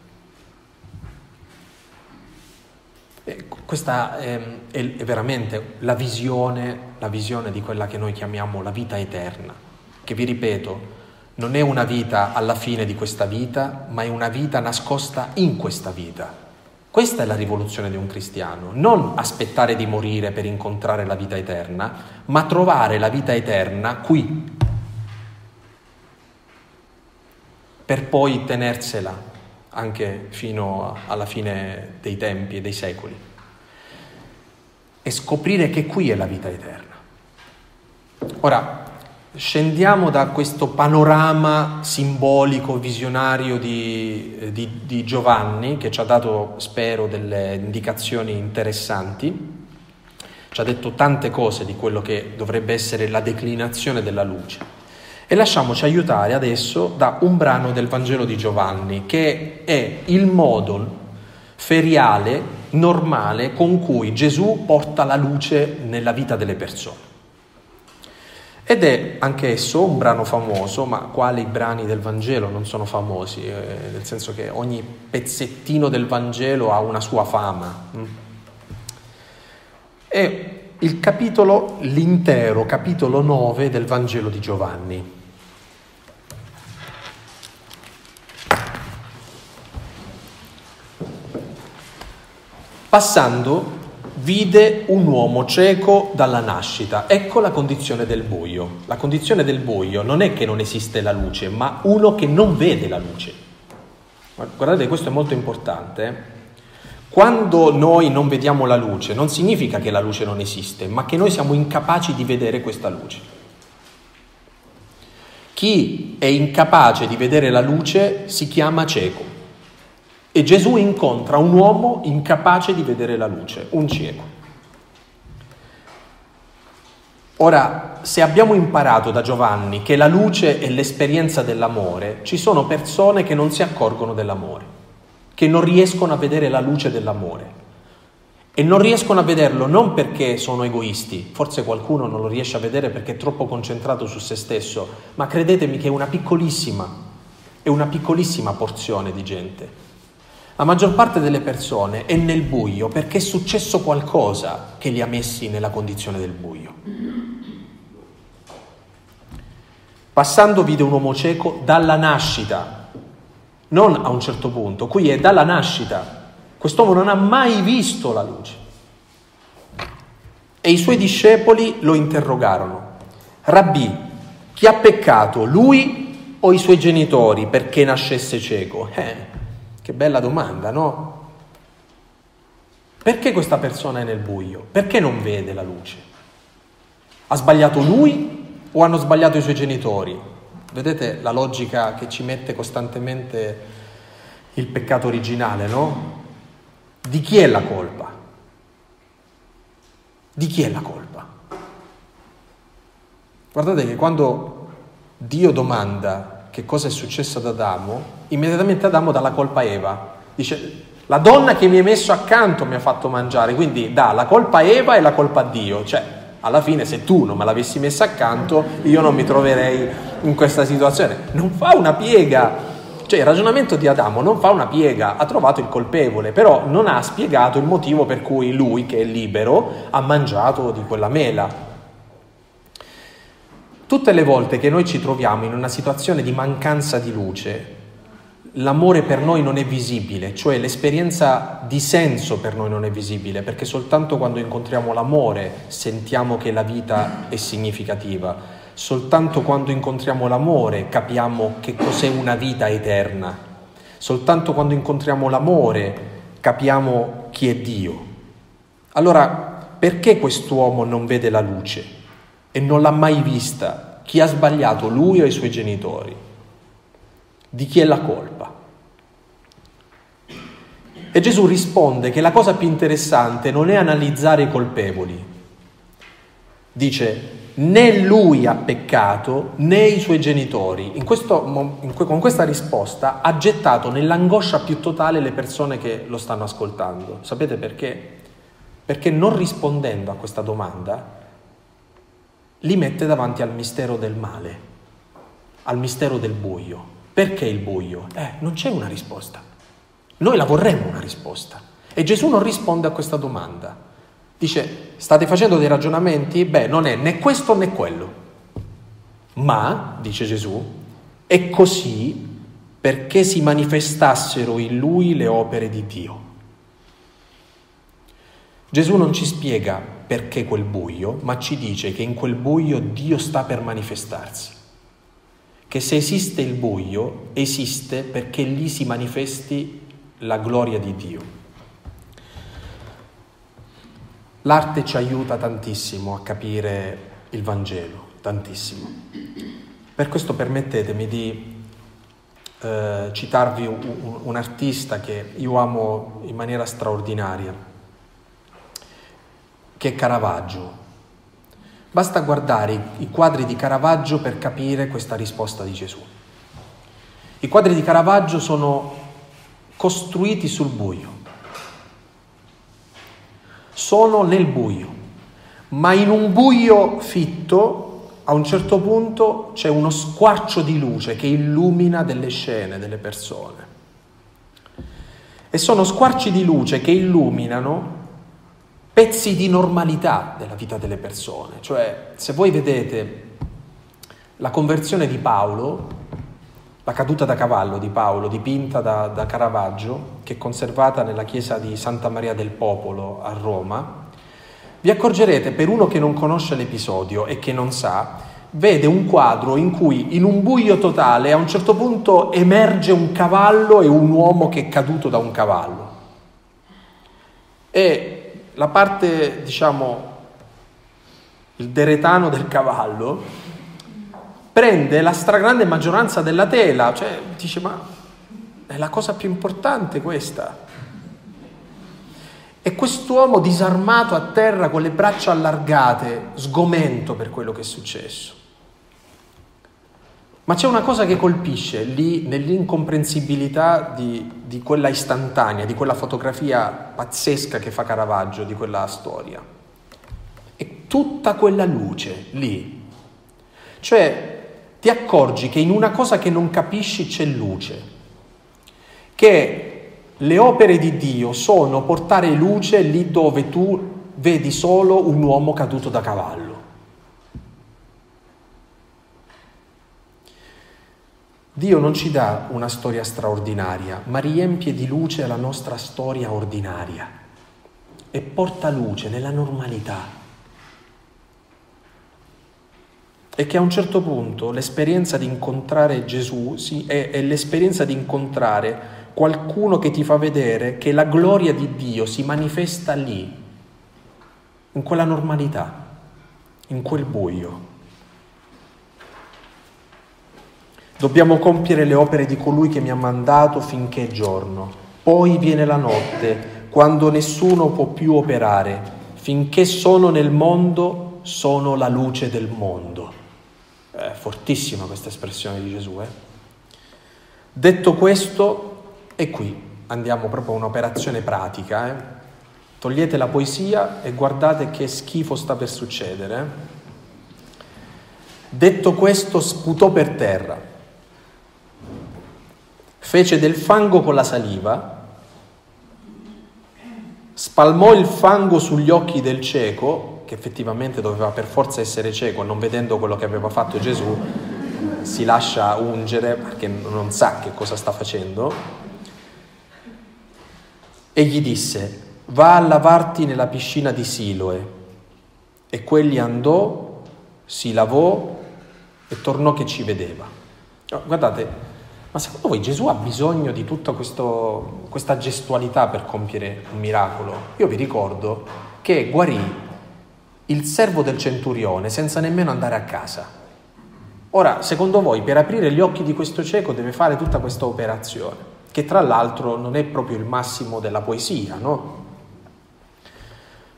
Questa è, è, veramente la visione, la visione di quella che noi chiamiamo la vita eterna, che vi ripeto, non è una vita alla fine di questa vita, ma è una vita nascosta in questa vita. Questa è la rivoluzione di un cristiano, non aspettare di morire per incontrare la vita eterna, ma trovare la vita eterna qui, per poi tenersela anche fino alla fine dei tempi e dei secoli. E scoprire che qui è la vita eterna. Ora, scendiamo da questo panorama simbolico, visionario di, di, di, Giovanni, che ci ha dato, spero, delle indicazioni interessanti, ci ha detto tante cose di quello che dovrebbe essere la declinazione della luce. E lasciamoci aiutare adesso da un brano del Vangelo di Giovanni, che è il modo feriale, normale, con cui Gesù porta la luce nella vita delle persone. Ed è anch'esso un brano famoso, ma quali brani del Vangelo non sono famosi? Eh, nel senso che ogni pezzettino del Vangelo ha una sua fama. Mm? È il capitolo, l'intero capitolo 9 del Vangelo di Giovanni. Passando vide un uomo cieco dalla nascita. Ecco la condizione del buio. La condizione del buio non è che non esiste la luce, ma uno che non vede la luce. Guardate, questo è molto importante. Eh. Quando noi non vediamo la luce, non significa che la luce non esiste, ma che noi siamo incapaci di vedere questa luce. Chi è incapace di vedere la luce si chiama cieco. E Gesù incontra un uomo incapace di vedere la luce, un cieco. Ora, se abbiamo imparato da Giovanni che la luce è l'esperienza dell'amore, ci sono persone che non si accorgono dell'amore, che non riescono a vedere la luce dell'amore. E non riescono a vederlo non perché sono egoisti, forse qualcuno non lo riesce a vedere perché è troppo concentrato su se stesso, ma credetemi che è una piccolissima, è una piccolissima porzione di gente la maggior parte delle persone è nel buio perché è successo qualcosa che li ha messi nella condizione del buio. Passando vide un uomo cieco dalla nascita, non a un certo punto, qui è dalla nascita. Quest'uomo non ha mai visto la luce. E i suoi discepoli lo interrogarono. Rabbì, chi ha peccato, lui o i suoi genitori perché nascesse cieco? Eh, che bella domanda, no? Perché questa persona è nel buio? Perché non vede la luce? Ha sbagliato lui o hanno sbagliato i suoi genitori? Vedete la logica che ci mette costantemente il peccato originale, no? Di chi è la colpa? Di chi è la colpa? Guardate che quando Dio domanda che cosa è successo ad Adamo, immediatamente Adamo dà la colpa a Eva. Dice, la donna che mi hai messo accanto mi ha fatto mangiare, quindi dà la colpa a Eva e la colpa a Dio. Cioè, alla fine se tu non me l'avessi messa accanto, io non mi troverei in questa situazione. Non fa una piega. Cioè il ragionamento di Adamo non fa una piega, ha trovato il colpevole, però non ha spiegato il motivo per cui lui, che è libero, ha mangiato di quella mela. Tutte le volte che noi ci troviamo in una situazione di mancanza di luce, l'amore per noi non è visibile, cioè l'esperienza di senso per noi non è visibile, perché soltanto quando incontriamo l'amore sentiamo che la vita è significativa, soltanto quando incontriamo l'amore capiamo che cos'è una vita eterna, soltanto quando incontriamo l'amore capiamo chi è Dio. Allora, perché quest'uomo non vede la luce? E non l'ha mai vista, chi ha sbagliato, lui o i suoi genitori? Di chi è la colpa? E Gesù risponde che la cosa più interessante non è analizzare i colpevoli. Dice, né lui ha peccato né i suoi genitori. In questo, in, con questa risposta ha gettato nell'angoscia più totale le persone che lo stanno ascoltando. Sapete perché? Perché non rispondendo a questa domanda li mette davanti al mistero del male, al mistero del buio. Perché il buio? Eh, non c'è una risposta. Noi la vorremmo una risposta. E Gesù non risponde a questa domanda. Dice, state facendo dei ragionamenti? Beh, non è né questo né quello. Ma, dice Gesù, è così perché si manifestassero in lui le opere di Dio. Gesù non ci spiega perché quel buio, ma ci dice che in quel buio Dio sta per manifestarsi. Che se esiste il buio, esiste perché lì si manifesti la gloria di Dio. L'arte ci aiuta tantissimo a capire il Vangelo, tantissimo. Per questo permettetemi di eh, citarvi un, un, un artista che io amo in maniera straordinaria che Caravaggio. Basta guardare i quadri di Caravaggio per capire questa risposta di Gesù. I quadri di Caravaggio sono costruiti sul buio, sono nel buio, ma in un buio fitto a un certo punto c'è uno squarcio di luce che illumina delle scene, delle persone. E sono squarci di luce che illuminano pezzi di normalità della vita delle persone. Cioè, se voi vedete la conversione di Paolo, la caduta da cavallo di Paolo, dipinta da, da Caravaggio, che è conservata nella chiesa di Santa Maria del Popolo a Roma, vi accorgerete, per uno che non conosce l'episodio e che non sa, vede un quadro in cui in un buio totale a un certo punto emerge un cavallo e un uomo che è caduto da un cavallo. E la parte, diciamo, il deretano del cavallo, prende la stragrande maggioranza della tela, cioè dice ma è la cosa più importante questa. E quest'uomo disarmato a terra con le braccia allargate, sgomento per quello che è successo. Ma c'è una cosa che colpisce lì nell'incomprensibilità di, di, quella istantanea, di quella fotografia pazzesca che fa Caravaggio di quella storia. È tutta quella luce lì. Cioè ti accorgi che in una cosa che non capisci c'è luce, che le opere di Dio sono portare luce lì dove tu vedi solo un uomo caduto da cavallo. Dio non ci dà una storia straordinaria, ma riempie di luce la nostra storia ordinaria e porta luce nella normalità. E che a un certo punto l'esperienza di incontrare Gesù sì, è, è l'esperienza di incontrare qualcuno che ti fa vedere che la gloria di Dio si manifesta lì, in quella normalità, in quel buio. Dobbiamo compiere le opere di colui che mi ha mandato finché è giorno. Poi viene la notte, quando nessuno può più operare. Finché sono nel mondo, sono la luce del mondo. È fortissima questa espressione di Gesù. Eh? Detto questo, e qui andiamo proprio a un'operazione pratica. Eh? Togliete la poesia e guardate che schifo sta per succedere. Eh? Detto questo, sputò per terra fece del fango con la saliva, spalmò il fango sugli occhi del cieco, che effettivamente doveva per forza essere cieco, non vedendo quello che aveva fatto Gesù, si lascia ungere perché non sa che cosa sta facendo, e gli disse, va a lavarti nella piscina di Siloe. E quegli andò, si lavò e tornò che ci vedeva. Guardate, ma secondo voi Gesù ha bisogno di tutta questa gestualità per compiere un miracolo? Io vi ricordo che guarì il servo del centurione senza nemmeno andare a casa. Ora, secondo voi, per aprire gli occhi di questo cieco deve fare tutta questa operazione, che tra l'altro non è proprio il massimo della poesia, no?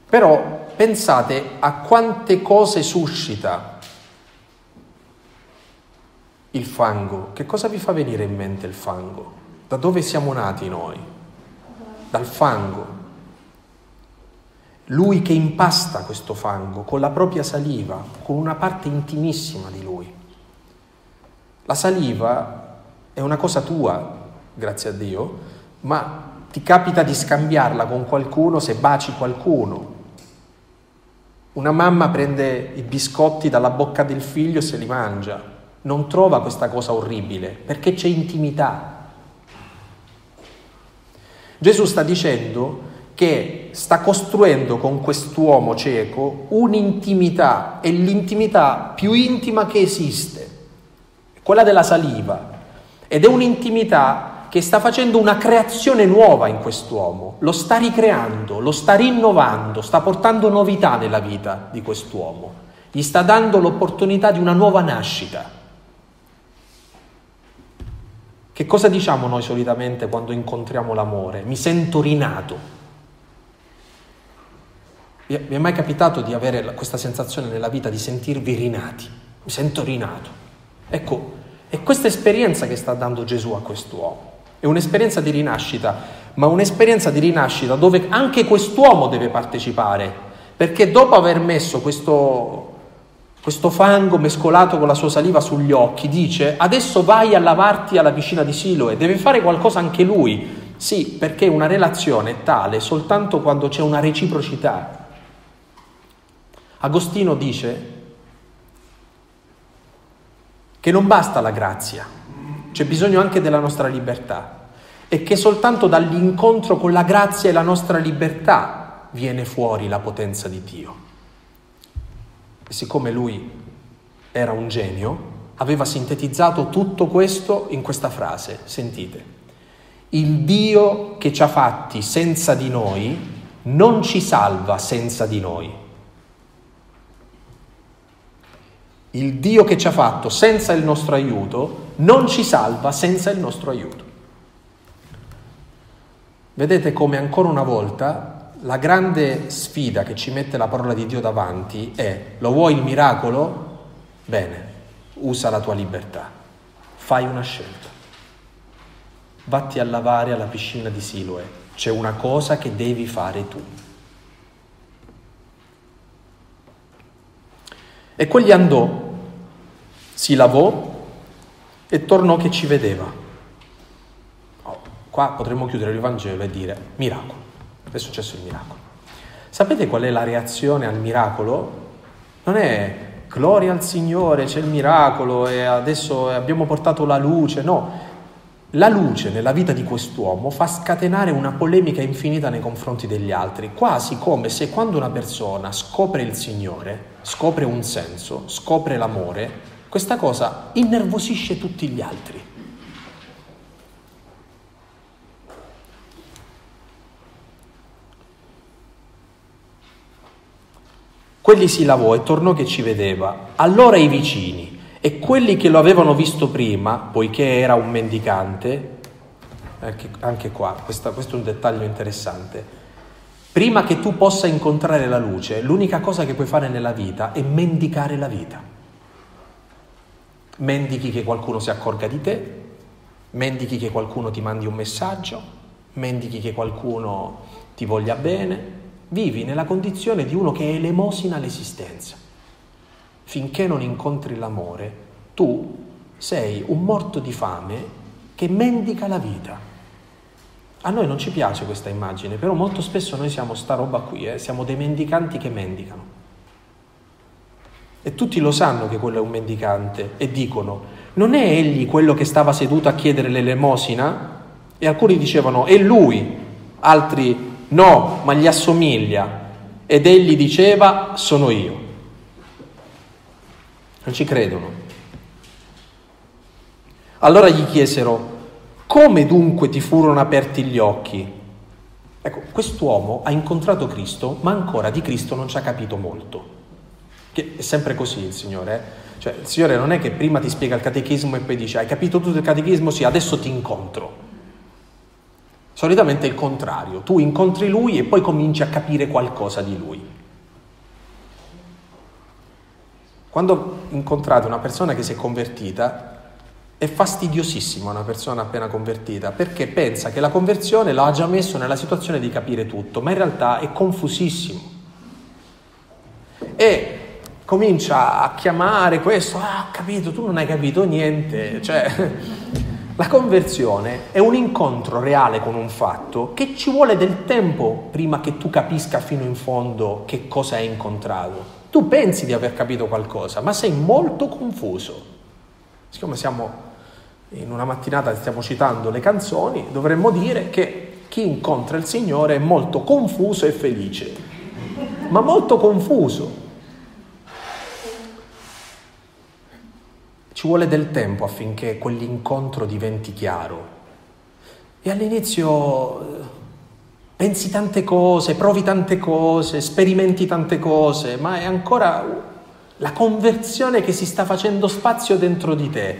Però pensate a quante cose suscita il fango. Che cosa vi fa venire in mente il fango? Da dove siamo nati noi? Dal fango. Lui che impasta questo fango con la propria saliva, con una parte intimissima di lui. La saliva è una cosa tua, grazie a Dio, ma ti capita di scambiarla con qualcuno se baci qualcuno. Una mamma prende i biscotti dalla bocca del figlio e se li mangia. Non trova questa cosa orribile perché c'è intimità. Gesù sta dicendo che sta costruendo con quest'uomo cieco un'intimità, è l'intimità più intima che esiste, quella della saliva, ed è un'intimità che sta facendo una creazione nuova in quest'uomo, lo sta ricreando, lo sta rinnovando, sta portando novità nella vita di quest'uomo, gli sta dando l'opportunità di una nuova nascita. Che cosa diciamo noi solitamente quando incontriamo l'amore? Mi sento rinato. Vi è mai capitato di avere questa sensazione nella vita di sentirvi rinati? Mi sento rinato. Ecco, è questa esperienza che sta dando Gesù a quest'uomo. È un'esperienza di rinascita, ma un'esperienza di rinascita dove anche quest'uomo deve partecipare, perché dopo aver messo questo, questo fango mescolato con la sua saliva sugli occhi, dice adesso vai a lavarti alla piscina di Siloe, deve fare qualcosa anche lui. Sì, perché una relazione è tale soltanto quando c'è una reciprocità. Agostino dice che non basta la grazia, c'è bisogno anche della nostra libertà e che soltanto dall'incontro con la grazia e la nostra libertà viene fuori la potenza di Dio. Siccome lui era un genio, aveva sintetizzato tutto questo in questa frase, sentite, il Dio che ci ha fatti senza di noi non ci salva senza di noi. il Dio che ci ha fatto senza il nostro aiuto non ci salva senza il nostro aiuto. Vedete come ancora una volta la grande sfida che ci mette la parola di Dio davanti è lo vuoi il miracolo? Bene, usa la tua libertà, fai una scelta. Vatti a lavare alla piscina di Siloe, c'è una cosa che devi fare tu. E quegli andò si lavò e tornò che ci vedeva. Oh, qua potremmo chiudere il Vangelo e dire miracolo, è successo il miracolo. Sapete qual è la reazione al miracolo? Non è gloria al Signore, c'è il miracolo e adesso abbiamo portato la luce, no. La luce nella vita di quest'uomo fa scatenare una polemica infinita nei confronti degli altri, quasi come se quando una persona scopre il Signore, scopre un senso, scopre l'amore, questa cosa innervosisce tutti gli altri. Quelli si lavò e tornò che ci vedeva. Allora i vicini e quelli che lo avevano visto prima, poiché era un mendicante, anche, anche qua, questa, questo è un dettaglio interessante, prima che tu possa incontrare la luce, l'unica cosa che puoi fare nella vita è mendicare la vita mendichi che qualcuno si accorga di te, mendichi che qualcuno ti mandi un messaggio, mendichi che qualcuno ti voglia bene, vivi nella condizione di uno che elemosina l'esistenza. Finché non incontri l'amore, tu sei un morto di fame che mendica la vita. A noi non ci piace questa immagine, però molto spesso noi siamo sta roba qui, eh? siamo dei mendicanti che mendicano. E tutti lo sanno che quello è un mendicante e dicono, non è egli quello che stava seduto a chiedere l'elemosina? E alcuni dicevano, è lui, altri no, ma gli assomiglia. Ed egli diceva, sono io. Non ci credono. Allora gli chiesero, come dunque ti furono aperti gli occhi? Ecco, quest'uomo ha incontrato Cristo, ma ancora di Cristo non ci ha capito molto. Che è sempre così il Signore. Eh? Cioè, il Signore non è che prima ti spiega il catechismo e poi dice hai capito tutto il catechismo? Sì, adesso ti incontro. Solitamente è il contrario, tu incontri Lui e poi cominci a capire qualcosa di Lui. Quando incontrate una persona che si è convertita, è fastidiosissima una persona appena convertita perché pensa che la conversione l'ha già messo nella situazione di capire tutto, ma in realtà è confusissimo. E comincia a chiamare questo, ah, ho capito, tu non hai capito niente, cioè la conversione è un incontro reale con un fatto che ci vuole del tempo prima che tu capisca fino in fondo che cosa hai incontrato. Tu pensi di aver capito qualcosa, ma sei molto confuso. Siccome siamo in una mattinata, stiamo citando le canzoni, dovremmo dire che chi incontra il Signore è molto confuso e felice, ma molto confuso. Ci vuole del tempo affinché quell'incontro diventi chiaro. E all'inizio eh, pensi tante cose, provi tante cose, sperimenti tante cose, ma è ancora la conversione che si sta facendo spazio dentro di te.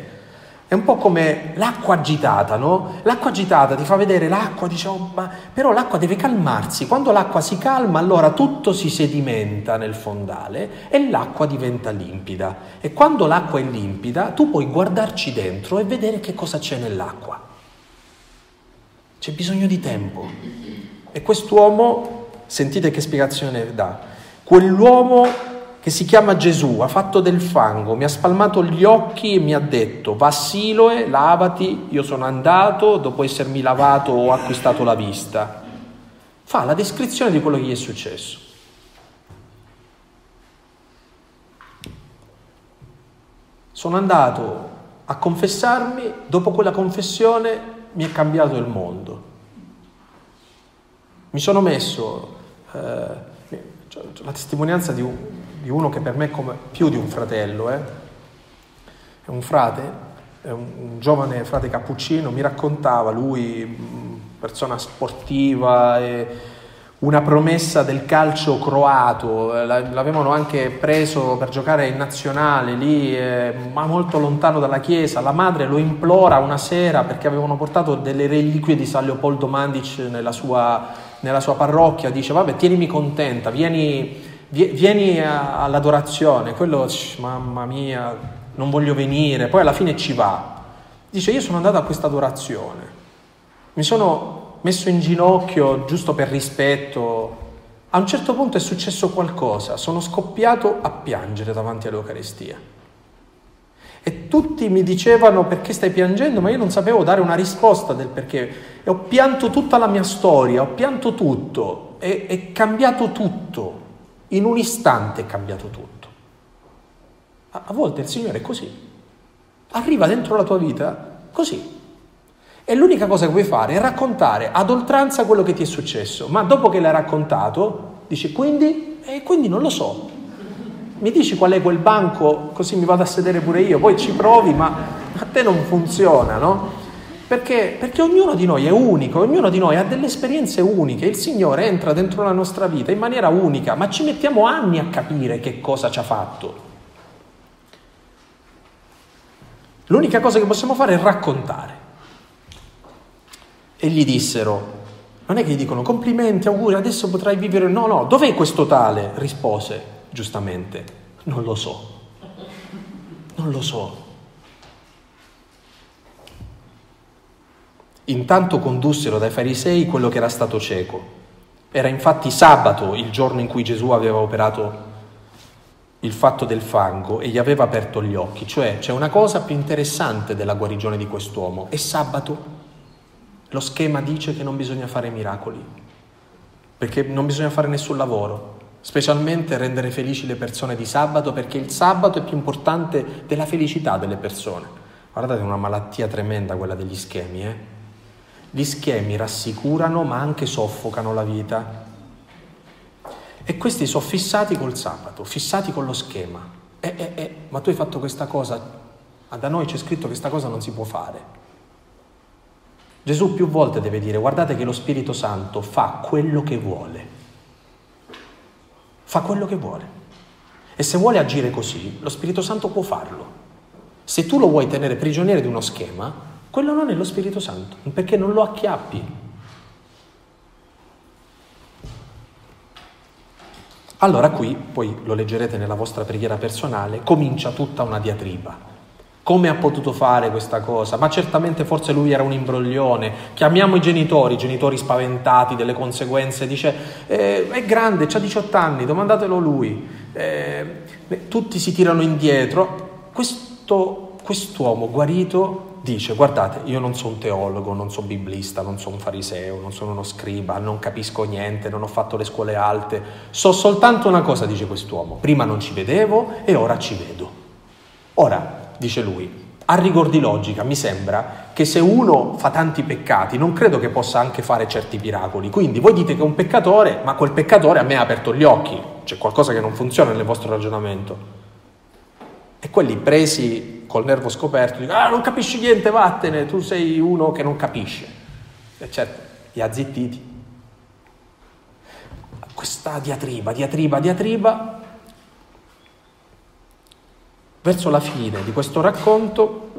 È un po' come l'acqua agitata, no? L'acqua agitata ti fa vedere l'acqua, dice, oh, ma però l'acqua deve calmarsi. Quando l'acqua si calma, allora tutto si sedimenta nel fondale e l'acqua diventa limpida. E quando l'acqua è limpida, tu puoi guardarci dentro e vedere che cosa c'è nell'acqua. C'è bisogno di tempo. E quest'uomo, sentite che spiegazione dà, quell'uomo che si chiama Gesù, ha fatto del fango, mi ha spalmato gli occhi e mi ha detto, va a Siloe, lavati, io sono andato, dopo essermi lavato ho acquistato la vista. Fa la descrizione di quello che gli è successo. Sono andato a confessarmi, dopo quella confessione mi è cambiato il mondo. Mi sono messo eh, la testimonianza di un, di uno che per me è come più di un fratello, eh? è un frate, è un, un, giovane frate cappuccino, mi raccontava lui, persona sportiva, una promessa del calcio croato, eh, l'avevano anche preso per giocare in nazionale lì, eh, ma molto lontano dalla chiesa, la madre lo implora una sera perché avevano portato delle reliquie di San Leopoldo Mandic nella sua, nella sua parrocchia, dice vabbè tienimi contenta, vieni vieni all'adorazione, quello, mamma mia, non voglio venire, poi alla fine ci va. Dice, io sono andato a questa adorazione, mi sono messo in ginocchio giusto per rispetto, a un certo punto è successo qualcosa, sono scoppiato a piangere davanti all'Eucaristia. E tutti mi dicevano perché stai piangendo, ma io non sapevo dare una risposta del perché. E ho pianto tutta la mia storia, ho pianto tutto, è, è cambiato tutto. In un istante è cambiato tutto. A, volte il Signore è così. Arriva dentro la tua vita così. E l'unica cosa che puoi fare è raccontare ad oltranza quello che ti è successo. Ma dopo che l'hai raccontato, dici quindi? E quindi non lo so. Mi dici qual è quel banco, così mi vado a sedere pure io, poi ci provi, ma a te non funziona, no? Perché? Perché ognuno di noi è unico, ognuno di noi ha delle esperienze uniche, il Signore entra dentro la nostra vita in maniera unica, ma ci mettiamo anni a capire che cosa ci ha fatto. L'unica cosa che possiamo fare è raccontare. E gli dissero, non è che gli dicono complimenti, auguri, adesso potrai vivere... No, no, dov'è questo tale? Rispose giustamente, non lo so, non lo so. Intanto condussero dai farisei quello che era stato cieco. Era infatti sabato il giorno in cui Gesù aveva operato il fatto del fango e gli aveva aperto gli occhi. Cioè c'è una cosa più interessante della guarigione di quest'uomo. È sabato. Lo schema dice che non bisogna fare miracoli, perché non bisogna fare nessun lavoro, specialmente rendere felici le persone di sabato, perché il sabato è più importante della felicità delle persone. Guardate, è una malattia tremenda quella degli schemi, eh? Gli schemi rassicurano ma anche soffocano la vita. E questi sono fissati col sabato, fissati con lo schema. Eh, eh, eh, ma tu hai fatto questa cosa, ma da noi c'è scritto che questa cosa non si può fare. Gesù più volte deve dire, guardate che lo Spirito Santo fa quello che vuole. Fa quello che vuole. E se vuole agire così, lo Spirito Santo può farlo. Se tu lo vuoi tenere prigioniero di uno schema, quello non è lo Spirito Santo, perché non lo acchiappi. Allora qui, poi lo leggerete nella vostra preghiera personale, comincia tutta una diatriba. Come ha potuto fare questa cosa? Ma certamente forse lui era un imbroglione. Chiamiamo i genitori, i genitori spaventati delle conseguenze. Dice, eh, è grande, ha 18 anni, domandatelo lui. Eh, tutti si tirano indietro. Questo, quest'uomo guarito dice guardate io non sono un teologo, non sono biblista, non sono un fariseo, non sono uno scriba, non capisco niente, non ho fatto le scuole alte, so soltanto una cosa, dice quest'uomo, prima non ci vedevo e ora ci vedo. Ora, dice lui, a rigor di logica mi sembra che se uno fa tanti peccati non credo che possa anche fare certi miracoli, quindi voi dite che è un peccatore, ma quel peccatore a me ha aperto gli occhi, c'è qualcosa che non funziona nel vostro ragionamento. E quelli presi col nervo scoperto dicono, ah non capisci niente, vattene, tu sei uno che non capisce. E certo, li ha zittiti. Questa diatriba, diatriba, diatriba. Verso la fine di questo racconto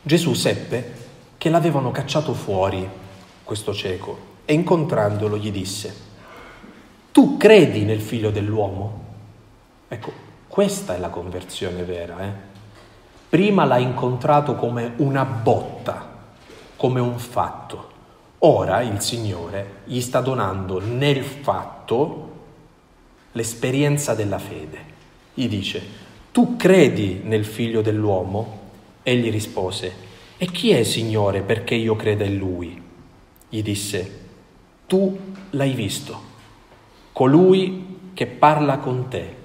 Gesù seppe che l'avevano cacciato fuori questo cieco e incontrandolo gli disse, tu credi nel figlio dell'uomo? Ecco, questa è la conversione vera. Eh? Prima l'ha incontrato come una botta, come un fatto. Ora il Signore gli sta donando nel fatto l'esperienza della fede. Gli dice, tu credi nel figlio dell'uomo? Egli rispose, e chi è Signore perché io creda in lui? Gli disse, tu l'hai visto, colui che parla con te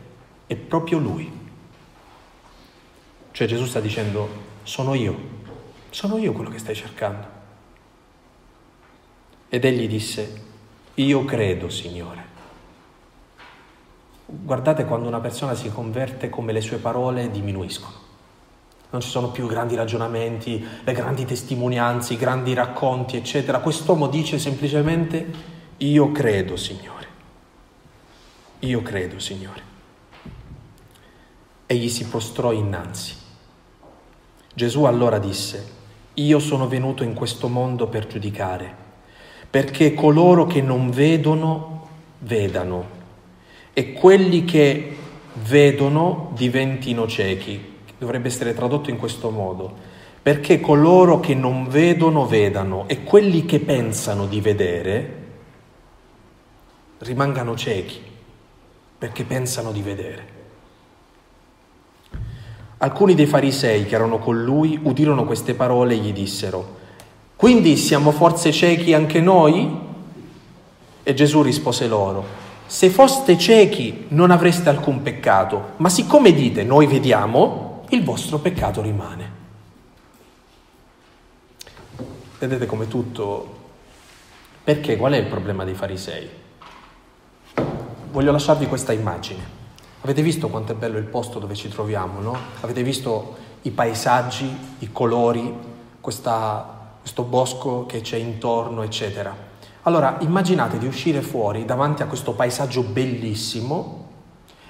è proprio lui. Cioè Gesù sta dicendo, sono io, sono io quello che stai cercando. Ed egli disse, io credo, Signore. Guardate quando una persona si converte come le sue parole diminuiscono. Non ci sono più grandi ragionamenti, le grandi testimonianze, i grandi racconti, eccetera. Quest'uomo dice semplicemente, io credo, Signore. Io credo, Signore e gli si prostrò innanzi. Gesù allora disse, io sono venuto in questo mondo per giudicare, perché coloro che non vedono vedano e quelli che vedono diventino ciechi. Dovrebbe essere tradotto in questo modo, perché coloro che non vedono vedano e quelli che pensano di vedere rimangano ciechi, perché pensano di vedere. Alcuni dei farisei che erano con lui udirono queste parole e gli dissero, quindi siamo forse ciechi anche noi? E Gesù rispose loro, se foste ciechi non avreste alcun peccato, ma siccome dite noi vediamo, il vostro peccato rimane. Vedete come tutto... Perché? Qual è il problema dei farisei? Voglio lasciarvi questa immagine. Avete visto quanto è bello il posto dove ci troviamo, no? Avete visto i paesaggi, i colori, questa, questo bosco che c'è intorno, eccetera. Allora, immaginate di uscire fuori davanti a questo paesaggio bellissimo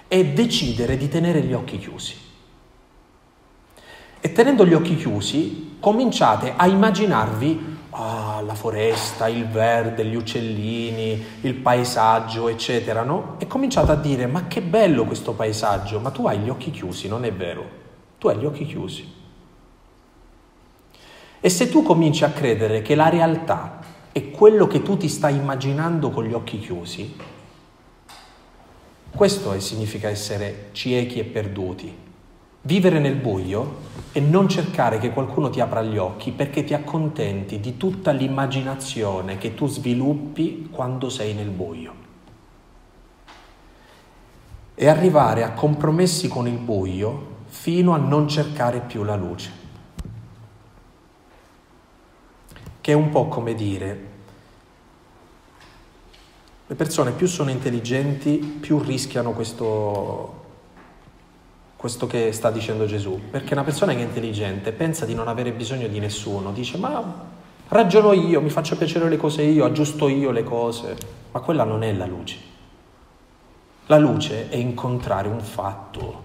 e decidere di tenere gli occhi chiusi. E tenendo gli occhi chiusi, cominciate a immaginarvi ah, la foresta, il verde, gli uccellini, il paesaggio, eccetera, no? E cominciate a dire, ma che bello questo paesaggio, ma tu hai gli occhi chiusi, non è vero? Tu hai gli occhi chiusi. E se tu cominci a credere che la realtà è quello che tu ti stai immaginando con gli occhi chiusi, questo significa essere ciechi e perduti. Vivere nel buio e non cercare che qualcuno ti apra gli occhi perché ti accontenti di tutta l'immaginazione che tu sviluppi quando sei nel buio. E arrivare a compromessi con il buio fino a non cercare più la luce. Che è un po' come dire, le persone più sono intelligenti, più rischiano questo, questo che sta dicendo Gesù, perché una persona che è intelligente pensa di non avere bisogno di nessuno, dice ma ragiono io, mi faccio piacere le cose io, aggiusto io le cose, ma quella non è la luce. La luce è incontrare un fatto,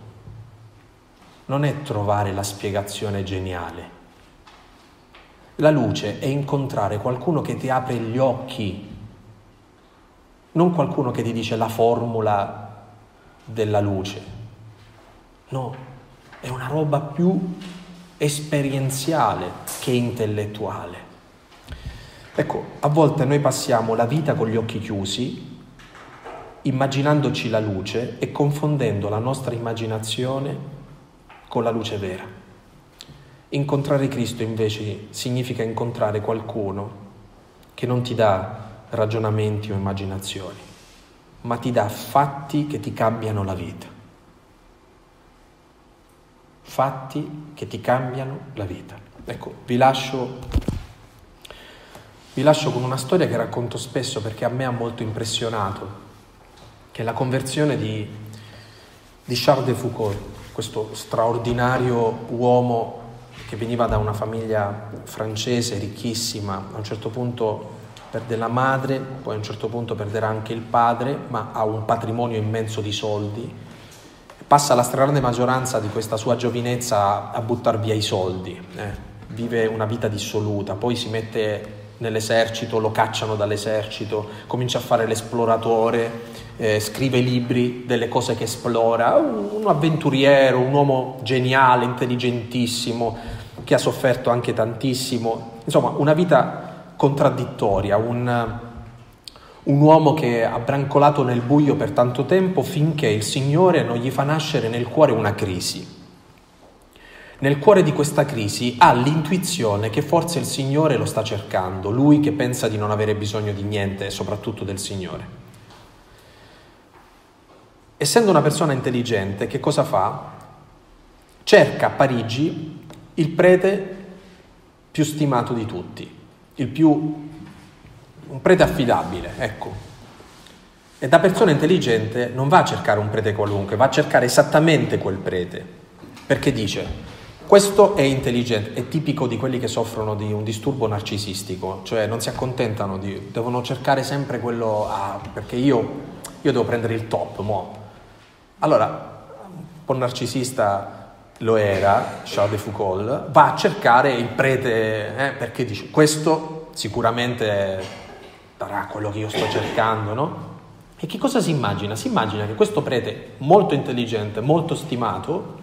non è trovare la spiegazione geniale. La luce è incontrare qualcuno che ti apre gli occhi non qualcuno che ti dice la formula della luce, no, è una roba più esperienziale che intellettuale. Ecco, a volte noi passiamo la vita con gli occhi chiusi, immaginandoci la luce e confondendo la nostra immaginazione con la luce vera. Incontrare Cristo invece significa incontrare qualcuno che non ti dà ragionamenti o immaginazioni, ma ti dà fatti che ti cambiano la vita. Fatti che ti cambiano la vita. Ecco, vi lascio, vi lascio con una storia che racconto spesso perché a me ha molto impressionato, che è la conversione di, di Charles de Foucault, questo straordinario uomo che veniva da una famiglia francese ricchissima, a un certo punto perde la madre, poi a un certo punto perderà anche il padre, ma ha un patrimonio immenso di soldi. Passa la stragrande maggioranza di questa sua giovinezza a buttare via i soldi, eh. vive una vita dissoluta, poi si mette nell'esercito, lo cacciano dall'esercito, comincia a fare l'esploratore, eh, scrive libri delle cose che esplora, un, un avventuriero, un uomo geniale, intelligentissimo, che ha sofferto anche tantissimo, insomma una vita contraddittoria, un, un uomo che ha brancolato nel buio per tanto tempo finché il Signore non gli fa nascere nel cuore una crisi. Nel cuore di questa crisi ha l'intuizione che forse il Signore lo sta cercando, lui che pensa di non avere bisogno di niente, soprattutto del Signore. Essendo una persona intelligente, che cosa fa? Cerca a Parigi il prete più stimato di tutti, il più, un prete affidabile, ecco. E da persona intelligente non va a cercare un prete qualunque, va a cercare esattamente quel prete, perché dice, questo è intelligente, è tipico di quelli che soffrono di un disturbo narcisistico, cioè non si accontentano di, devono cercare sempre quello, ah, perché io, io devo prendere il top, mo. Allora, un po' narcisista lo era, Charles de Foucault, va a cercare il prete, eh, perché dice, questo sicuramente darà quello che io sto cercando, no? E che cosa si immagina? Si immagina che questo prete molto intelligente, molto stimato,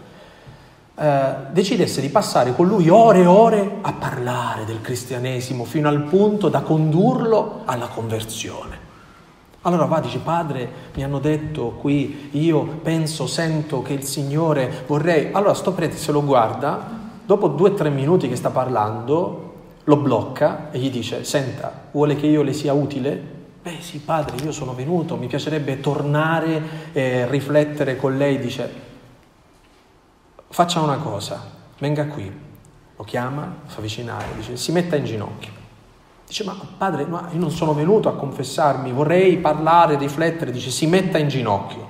eh, decidesse di passare con lui ore e ore a parlare del cristianesimo fino al punto da condurlo alla conversione. Allora va, dice, padre, mi hanno detto qui, io penso, sento che il Signore vorrei... Allora sto prete se lo guarda, dopo due o tre minuti che sta parlando, lo blocca e gli dice, senta, vuole che io le sia utile? Beh sì, padre, io sono venuto, mi piacerebbe tornare e riflettere con lei, dice, faccia una cosa, venga qui, lo chiama, fa avvicinare, dice, si metta in ginocchio. Dice, ma padre, no, io non sono venuto a confessarmi, vorrei parlare, riflettere. Dice, si metta in ginocchio.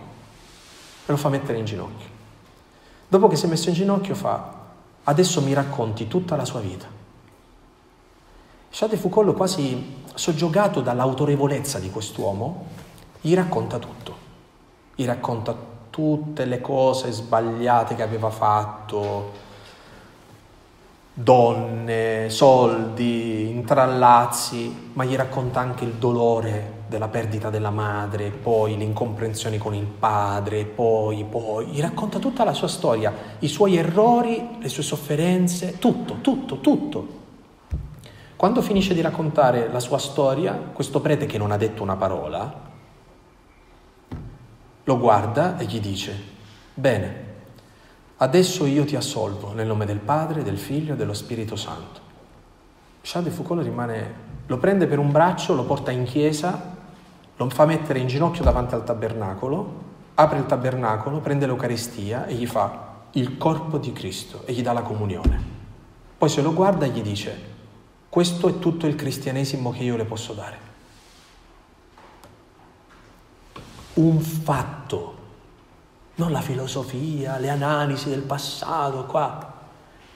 E lo fa mettere in ginocchio. Dopo che si è messo in ginocchio fa, adesso mi racconti tutta la sua vita. Charles de Foucault, quasi soggiogato dall'autorevolezza di quest'uomo, gli racconta tutto. Gli racconta tutte le cose sbagliate che aveva fatto, donne, soldi, intrallazzi, ma gli racconta anche il dolore della perdita della madre, poi le incomprensioni con il padre, poi, poi, gli racconta tutta la sua storia, i suoi errori, le sue sofferenze, tutto, tutto, tutto. Quando finisce di raccontare la sua storia, questo prete che non ha detto una parola, lo guarda e gli dice, bene, Adesso io ti assolvo nel nome del Padre, del Figlio e dello Spirito Santo. Charles de Foucault rimane, lo prende per un braccio, lo porta in chiesa, lo fa mettere in ginocchio davanti al tabernacolo, apre il tabernacolo, prende l'Eucaristia e gli fa il corpo di Cristo e gli dà la comunione. Poi se lo guarda e gli dice, questo è tutto il cristianesimo che io le posso dare. Un fatto non la filosofia, le analisi del passato, qua.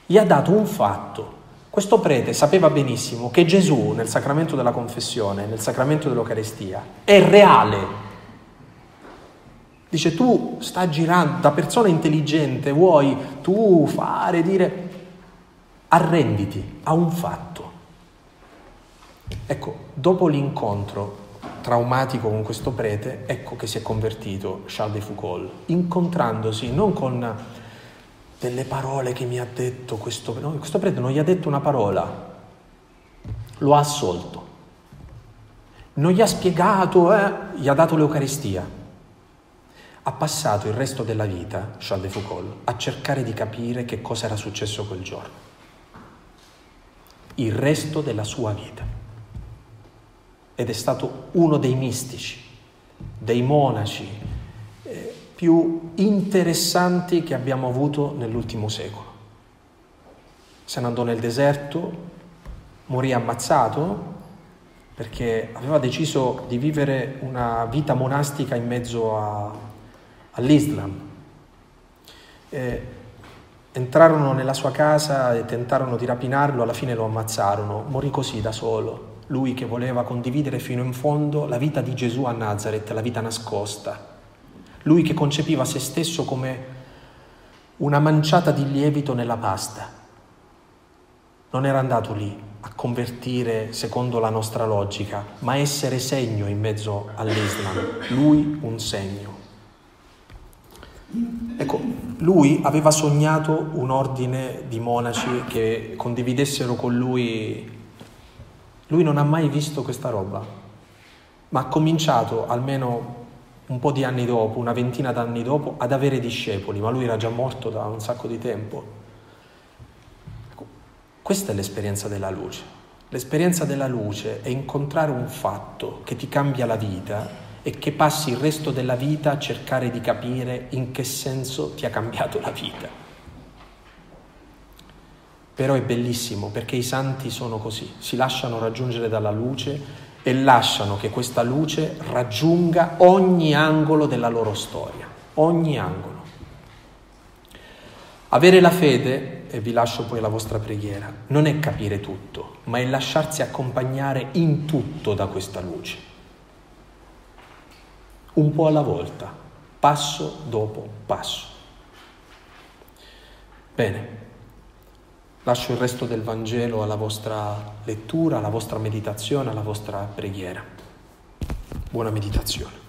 Gli ha dato un fatto. Questo prete sapeva benissimo che Gesù nel sacramento della confessione, nel sacramento dell'Eucarestia, è reale. Dice tu stai girando, da persona intelligente vuoi tu fare, dire, arrenditi a un fatto. Ecco, dopo l'incontro traumatico con questo prete, ecco che si è convertito Charles de Foucault, incontrandosi non con delle parole che mi ha detto questo, no, questo prete non gli ha detto una parola, lo ha assolto, non gli ha spiegato, eh, gli ha dato l'Eucaristia. Ha passato il resto della vita, Charles de Foucault, a cercare di capire che cosa era successo quel giorno. Il resto della sua vita. Ed è stato uno dei mistici, dei monaci eh, più interessanti che abbiamo avuto nell'ultimo secolo. Se ne andò nel deserto, morì ammazzato perché aveva deciso di vivere una vita monastica in mezzo a, all'Islam. E entrarono nella sua casa e tentarono di rapinarlo, alla fine lo ammazzarono, morì così da solo. Lui che voleva condividere fino in fondo la vita di Gesù a Nazareth, la vita nascosta. Lui che concepiva se stesso come una manciata di lievito nella pasta. Non era andato lì a convertire secondo la nostra logica, ma essere segno in mezzo all'Islam. Lui un segno. Ecco, lui aveva sognato un ordine di monaci che condividessero con lui. Lui non ha mai visto questa roba, ma ha cominciato almeno un po' di anni dopo, una ventina d'anni dopo, ad avere discepoli, ma lui era già morto da un sacco di tempo. Ecco, questa è l'esperienza della luce. L'esperienza della luce è incontrare un fatto che ti cambia la vita e che passi il resto della vita a cercare di capire in che senso ti ha cambiato la vita. Però è bellissimo perché i santi sono così, si lasciano raggiungere dalla luce e lasciano che questa luce raggiunga ogni angolo della loro storia, ogni angolo. Avere la fede, e vi lascio poi la vostra preghiera, non è capire tutto, ma è lasciarsi accompagnare in tutto da questa luce un po' alla volta, passo dopo passo. Bene, lascio il resto del Vangelo alla vostra lettura, alla vostra meditazione, alla vostra preghiera. Buona meditazione.